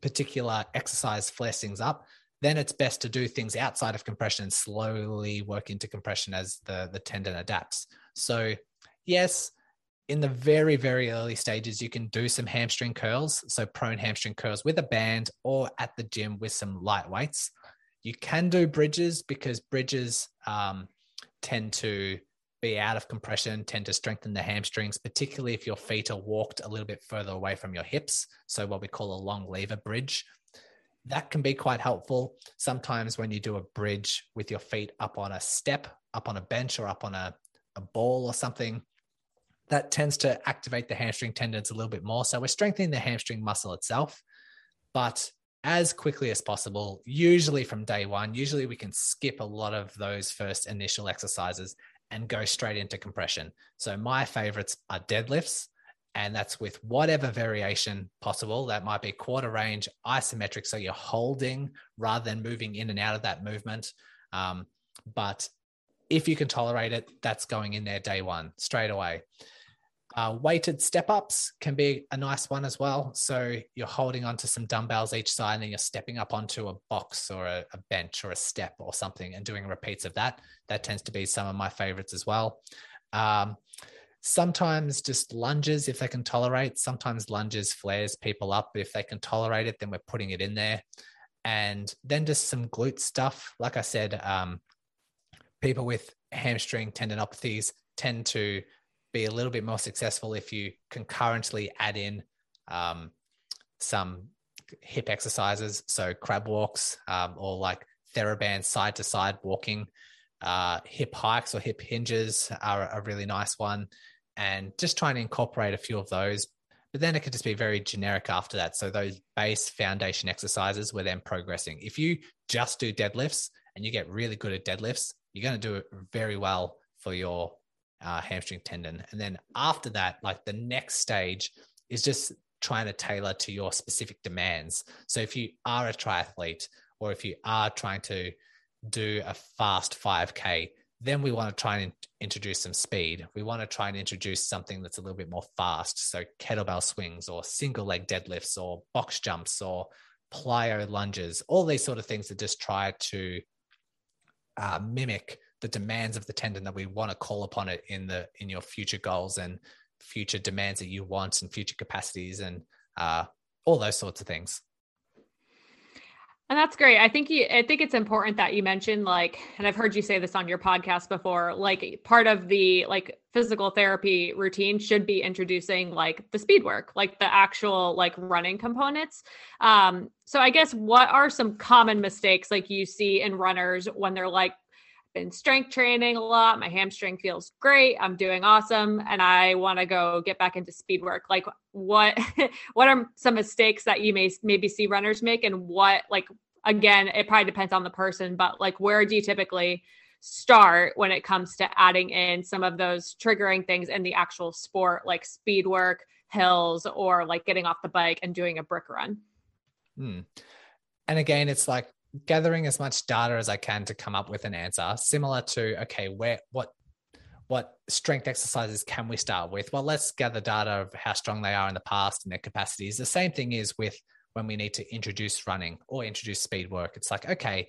particular exercise flares things up, then it's best to do things outside of compression and slowly work into compression as the, the tendon adapts. So yes, in the very, very early stages, you can do some hamstring curls. So, prone hamstring curls with a band or at the gym with some light weights. You can do bridges because bridges um, tend to be out of compression, tend to strengthen the hamstrings, particularly if your feet are walked a little bit further away from your hips. So, what we call a long lever bridge. That can be quite helpful. Sometimes, when you do a bridge with your feet up on a step, up on a bench, or up on a, a ball or something, that tends to activate the hamstring tendons a little bit more. So we're strengthening the hamstring muscle itself, but as quickly as possible, usually from day one. Usually we can skip a lot of those first initial exercises and go straight into compression. So my favorites are deadlifts, and that's with whatever variation possible. That might be quarter range, isometric, so you're holding rather than moving in and out of that movement. Um, but if you can tolerate it, that's going in there day one straight away. Uh, weighted step ups can be a nice one as well. So you're holding onto some dumbbells each side and then you're stepping up onto a box or a, a, bench or a step or something and doing repeats of that. That tends to be some of my favorites as well. Um, sometimes just lunges if they can tolerate. Sometimes lunges flares people up. If they can tolerate it, then we're putting it in there. And then just some glute stuff. Like I said, um, people with hamstring tendinopathies tend to be a little bit more successful if you concurrently add in um, some hip exercises, so crab walks um, or like TheraBand side to side walking. Uh, hip hikes or hip hinges are a really nice one, and just trying to incorporate a few of those. But then it could just be very generic after that. So those base foundation exercises, we're then progressing. If you just do deadlifts and you get really good at deadlifts, you're going to do it very well for your uh, hamstring tendon. And then after that, like the next stage is just trying to tailor to your specific demands. So if you are a triathlete or if you are trying to do a fast 5K, then we want to try and introduce some speed. We want to try and introduce something that's a little bit more fast. So kettlebell swings or single leg deadlifts or box jumps or plyo lunges, all these sort of things that just try to uh, mimic the demands of the tendon that we want to call upon it in the in your future goals and future demands that you want and future capacities and uh, all those sorts of things. And that's great. I think you, I think it's important that you mentioned like, and I've heard you say this on your podcast before, like part of the like physical therapy routine should be introducing like the speed work, like the actual like running components. Um, so I guess what are some common mistakes like you see in runners when they're like been strength training a lot. My hamstring feels great. I'm doing awesome and I want to go get back into speed work. Like what what are some mistakes that you may maybe see runners make and what like again, it probably depends on the person, but like where do you typically start when it comes to adding in some of those triggering things in the actual sport like speed work, hills or like getting off the bike and doing a brick run? Hmm. And again, it's like gathering as much data as I can to come up with an answer similar to okay where what what strength exercises can we start with? Well let's gather data of how strong they are in the past and their capacities. The same thing is with when we need to introduce running or introduce speed work. It's like okay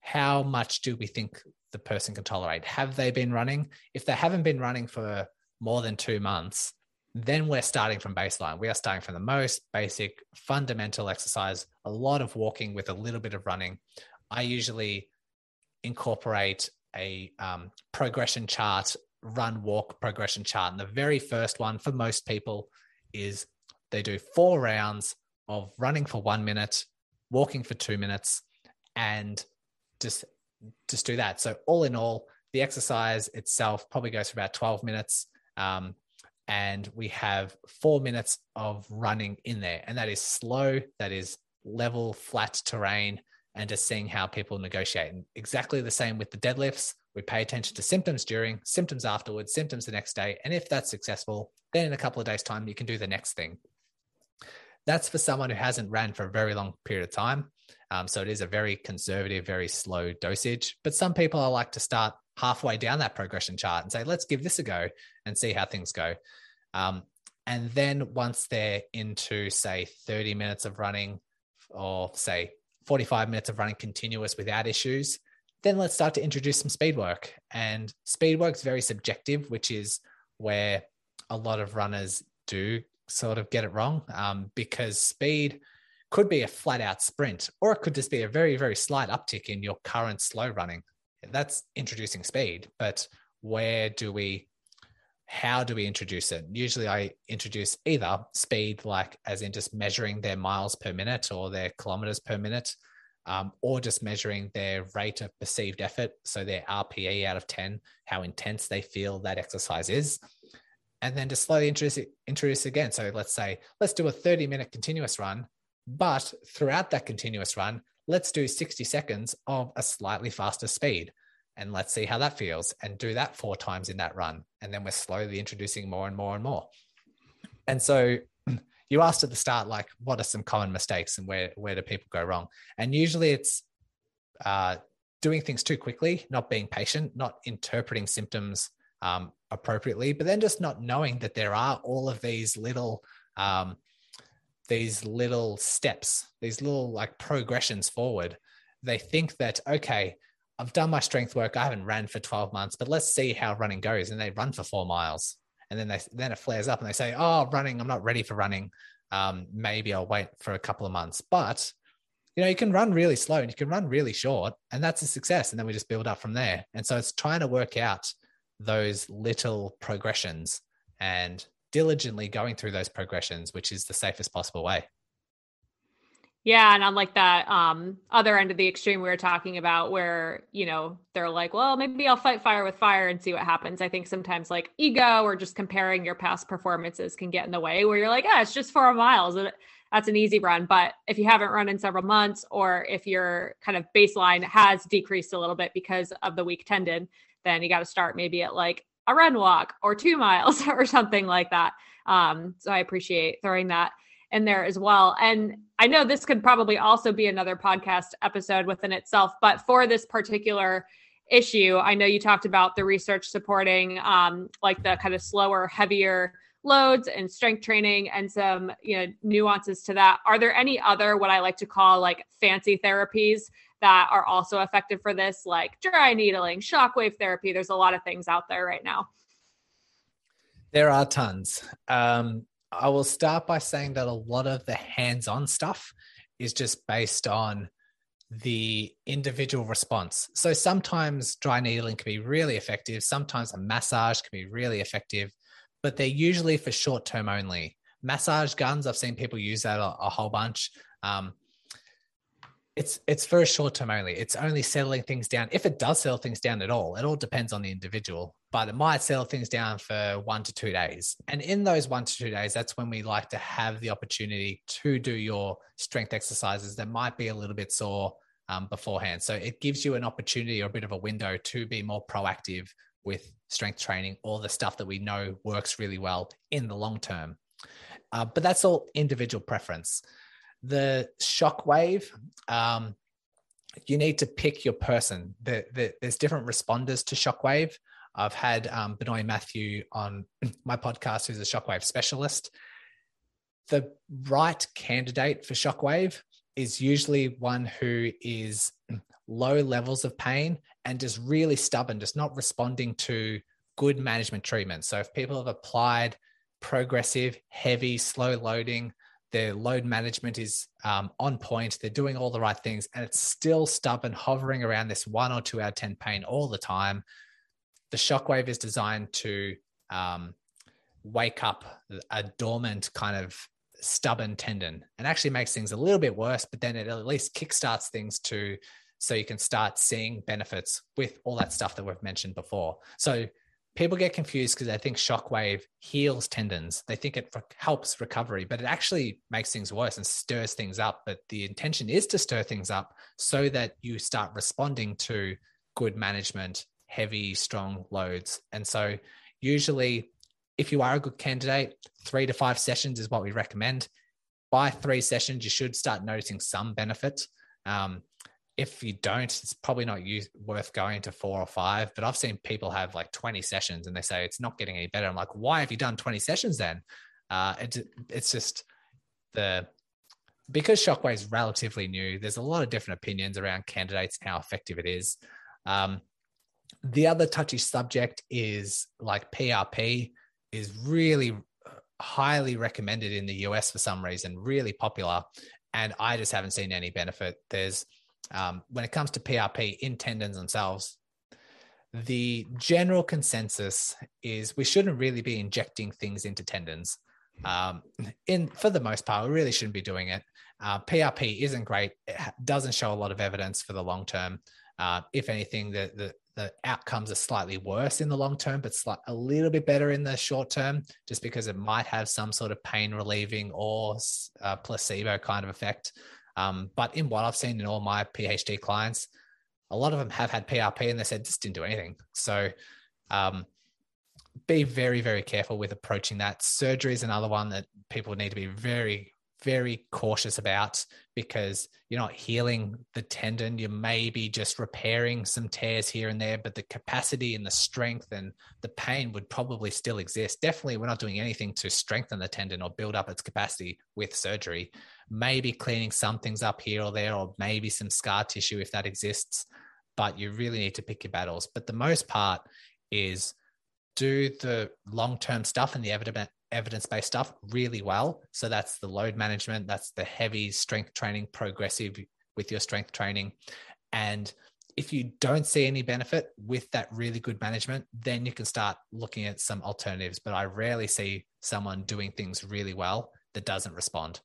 how much do we think the person can tolerate? Have they been running? If they haven't been running for more than 2 months then we're starting from baseline. We are starting from the most basic fundamental exercise, a lot of walking with a little bit of running. I usually incorporate a um, progression chart, run walk progression chart. And the very first one for most people is they do four rounds of running for one minute, walking for two minutes, and just just do that. So all in all, the exercise itself probably goes for about 12 minutes. Um, and we have four minutes of running in there. And that is slow, that is level, flat terrain, and just seeing how people negotiate. And exactly the same with the deadlifts. We pay attention to symptoms during, symptoms afterwards, symptoms the next day. And if that's successful, then in a couple of days' time, you can do the next thing. That's for someone who hasn't ran for a very long period of time. Um, so it is a very conservative, very slow dosage. But some people I like to start halfway down that progression chart and say, let's give this a go and see how things go. Um, and then once they're into, say, 30 minutes of running or say 45 minutes of running continuous without issues, then let's start to introduce some speed work. And speed work is very subjective, which is where a lot of runners do sort of get it wrong um, because speed could be a flat out sprint, or it could just be a very, very slight uptick in your current slow running that's introducing speed, but where do we how do we introduce it? Usually I introduce either speed, like as in just measuring their miles per minute or their kilometers per minute, um, or just measuring their rate of perceived effort. So their RPE out of 10, how intense they feel that exercise is. And then just slowly introduce, it, introduce again. So let's say, let's do a 30 minute continuous run, but throughout that continuous run, let's do 60 seconds of a slightly faster speed and let's see how that feels and do that four times in that run. And then we're slowly introducing more and more and more. And so you asked at the start like what are some common mistakes and where where do people go wrong? And usually it's uh, doing things too quickly not being patient not interpreting symptoms um, appropriately but then just not knowing that there are all of these little um, these little steps, these little like progressions forward. They think that, okay, I've done my strength work. I haven't ran for 12 months, but let's see how running goes. And they run for four miles. And then they then it flares up and they say, Oh, running, I'm not ready for running. Um, maybe I'll wait for a couple of months. But you know, you can run really slow and you can run really short, and that's a success. And then we just build up from there. And so it's trying to work out those little progressions and diligently going through those progressions, which is the safest possible way. Yeah, and on like that um other end of the extreme we were talking about where, you know, they're like, well, maybe I'll fight fire with fire and see what happens. I think sometimes like ego or just comparing your past performances can get in the way where you're like, yeah, it's just four miles. That's an easy run. But if you haven't run in several months or if your kind of baseline has decreased a little bit because of the weak tendon, then you got to start maybe at like a run walk or two miles or something like that. Um, so I appreciate throwing that in there as well. And I know this could probably also be another podcast episode within itself, but for this particular issue, I know you talked about the research supporting um, like the kind of slower, heavier loads and strength training and some you know nuances to that are there any other what i like to call like fancy therapies that are also effective for this, like dry needling, shockwave therapy. There's a lot of things out there right now. There are tons. Um, I will start by saying that a lot of the hands on stuff is just based on the individual response. So sometimes dry needling can be really effective, sometimes a massage can be really effective, but they're usually for short term only. Massage guns, I've seen people use that a, a whole bunch. Um, it's it's for a short term only. It's only settling things down. If it does settle things down at all, it all depends on the individual. But it might settle things down for one to two days. And in those one to two days, that's when we like to have the opportunity to do your strength exercises that might be a little bit sore um, beforehand. So it gives you an opportunity or a bit of a window to be more proactive with strength training, all the stuff that we know works really well in the long term. Uh, but that's all individual preference the shockwave, um, you need to pick your person. The, the, there's different responders to shockwave. I've had um, Benoy Mathew on my podcast, who's a shockwave specialist. The right candidate for shockwave is usually one who is low levels of pain and just really stubborn, just not responding to good management treatment. So if people have applied progressive, heavy, slow loading, their load management is um, on point. They're doing all the right things, and it's still stubborn, hovering around this one or two out of 10 pain all the time. The shockwave is designed to um, wake up a dormant kind of stubborn tendon and actually makes things a little bit worse, but then it at least kickstarts things to so you can start seeing benefits with all that stuff that we've mentioned before. So people get confused because they think shockwave heals tendons. They think it helps recovery, but it actually makes things worse and stirs things up. But the intention is to stir things up so that you start responding to good management, heavy, strong loads. And so, usually, if you are a good candidate, three to five sessions is what we recommend. By three sessions, you should start noticing some benefit. Um, if you don't, it's probably not use, worth going to four or five. But I've seen people have like 20 sessions and they say it's not getting any better. I'm like, why have you done 20 sessions then? Uh, it, it's just the because Shockwave is relatively new. There's a lot of different opinions around candidates and how effective it is. Um, the other touchy subject is like PRP is really uh, highly recommended in the US for some reason, really popular, and I just haven't seen any benefit. There's um, when it comes to PRP in tendons themselves, the general consensus is we shouldn't really be injecting things into tendons. Um, in for the most part, we really shouldn't be doing it. Uh, PRP isn't great; it doesn't show a lot of evidence for the long term. Uh, if anything, the, the the outcomes are slightly worse in the long term, but slight, a little bit better in the short term, just because it might have some sort of pain relieving or uh, placebo kind of effect. Um, but in what I've seen in all my PHT clients, a lot of them have had PRP and they said just didn't do anything. So um, be very, very careful with approaching that. Surgery is another one that people need to be very, very cautious about because you're not healing the tendon. You may be just repairing some tears here and there, but the capacity and the strength and the pain would probably still exist. Definitely, we're not doing anything to strengthen the tendon or build up its capacity with surgery maybe cleaning some things up here or there, or maybe some scar tissue if that exists. But you really need to pick your battles. But the most part is do the long term stuff and the evidence based stuff really well. So that's the load management, that's the heavy strength training, progressive with your strength training. And if you don't see any benefit with that really good management, then you can start looking at some alternatives. But I rarely see someone doing things really well that doesn't respond.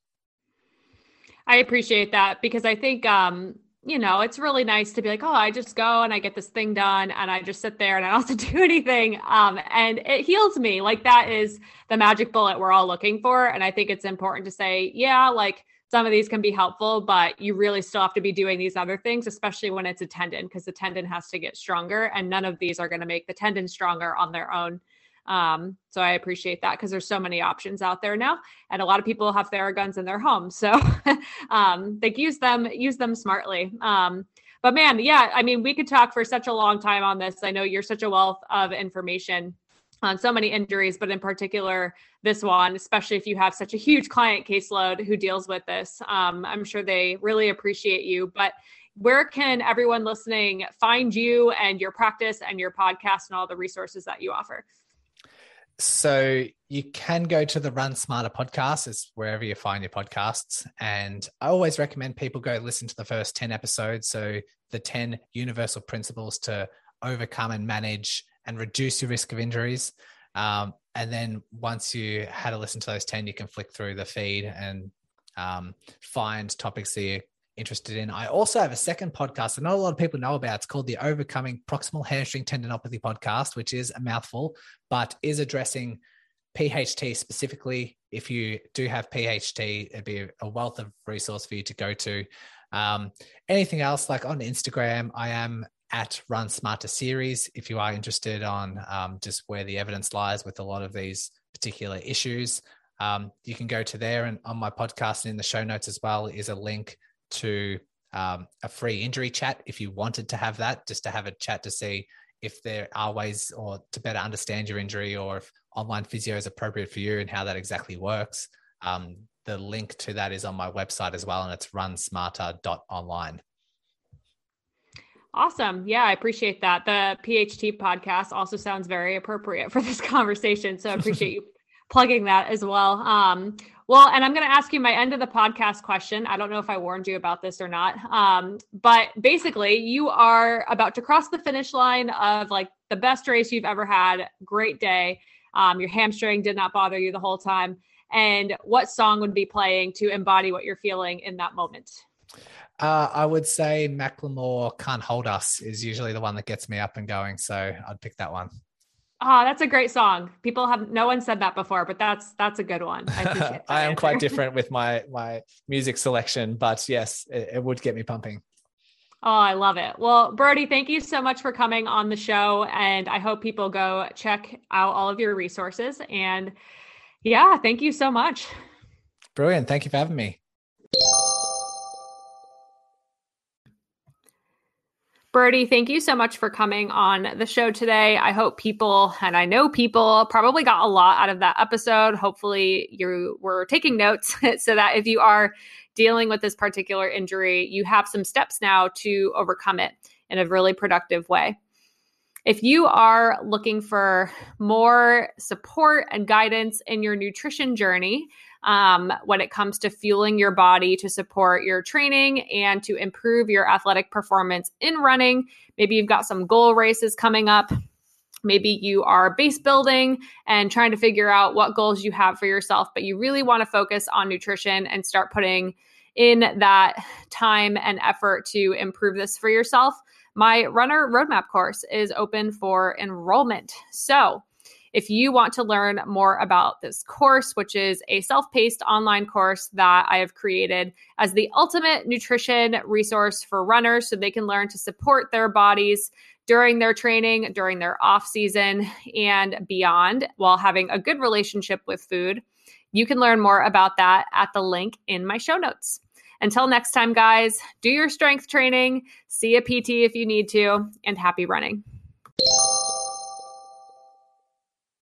I appreciate that because I think um, you know, it's really nice to be like, oh, I just go and I get this thing done and I just sit there and I don't have to do anything. Um, and it heals me. Like that is the magic bullet we're all looking for. And I think it's important to say, yeah, like some of these can be helpful, but you really still have to be doing these other things, especially when it's a tendon, because the tendon has to get stronger. And none of these are going to make the tendon stronger on their own. Um, so I appreciate that because there's so many options out there now, and a lot of people have Theraguns in their home, so um, they use them use them smartly. Um, but man, yeah, I mean, we could talk for such a long time on this. I know you're such a wealth of information on so many injuries, but in particular this one, especially if you have such a huge client caseload who deals with this. Um, I'm sure they really appreciate you. But where can everyone listening find you and your practice and your podcast and all the resources that you offer? So you can go to the Run Smarter podcast, it's wherever you find your podcasts. And I always recommend people go listen to the first 10 episodes. So the 10 universal principles to overcome and manage and reduce your risk of injuries. Um, and then once you had to listen to those 10, you can flick through the feed and um, find topics that you're interested in. I also have a second podcast that not a lot of people know about. It's called the Overcoming Proximal Hamstring Tendinopathy podcast, which is a mouthful, but is addressing PHT specifically. If you do have PHT, it'd be a wealth of resource for you to go to. Um, anything else, like on Instagram, I am at Run Smarter Series. If you are interested on um, just where the evidence lies with a lot of these particular issues, um, you can go to there. And on my podcast and in the show notes as well is a link to um, a free injury chat if you wanted to have that, just to have a chat to see if there are ways or to better understand your injury or if online physio is appropriate for you and how that exactly works. Um, the link to that is on my website as well, and it's runsmarter.online. Awesome. Yeah, I appreciate that. The PHT podcast also sounds very appropriate for this conversation. So I appreciate you plugging that as well. Um, well, and I'm going to ask you my end of the podcast question. I don't know if I warned you about this or not. Um, but basically, you are about to cross the finish line of like the best race you've ever had. Great day. Um, your hamstring did not bother you the whole time. And what song would be playing to embody what you're feeling in that moment? Uh, I would say Macklemore "Can't Hold Us" is usually the one that gets me up and going, so I'd pick that one. Oh, that's a great song. People have no one said that before, but that's that's a good one. I, I am quite different with my my music selection, but yes, it, it, would get me pumping. Oh, I love it. Well, Brodie, thank you so much for coming on the show, and I hope people go check out all of your resources. And yeah, thank you so much. Brilliant. Thank you for having me. Brodie, thank you so much for coming on the show today. I hope people, and I know people, probably got a lot out of that episode. Hopefully, you were taking notes so that if you are dealing with this particular injury, you have some steps now to overcome it in a really productive way. If you are looking for more support and guidance in your nutrition journey, um, when it comes to fueling your body to support your training and to improve your athletic performance in running. Maybe you've got some goal races coming up. Maybe you are base building and trying to figure out what goals you have for yourself, but you really want to focus on nutrition and start putting in that time and effort to improve this for yourself. My runner roadmap course is open for enrollment. So, if you want to learn more about this course, which is a self paced online course that I have created as the ultimate nutrition resource for runners so they can learn to support their bodies during their training, during their off season, and beyond while having a good relationship with food, you can learn more about that at the link in my show notes. Until next time, guys, do your strength training, see a PT if you need to, and happy running.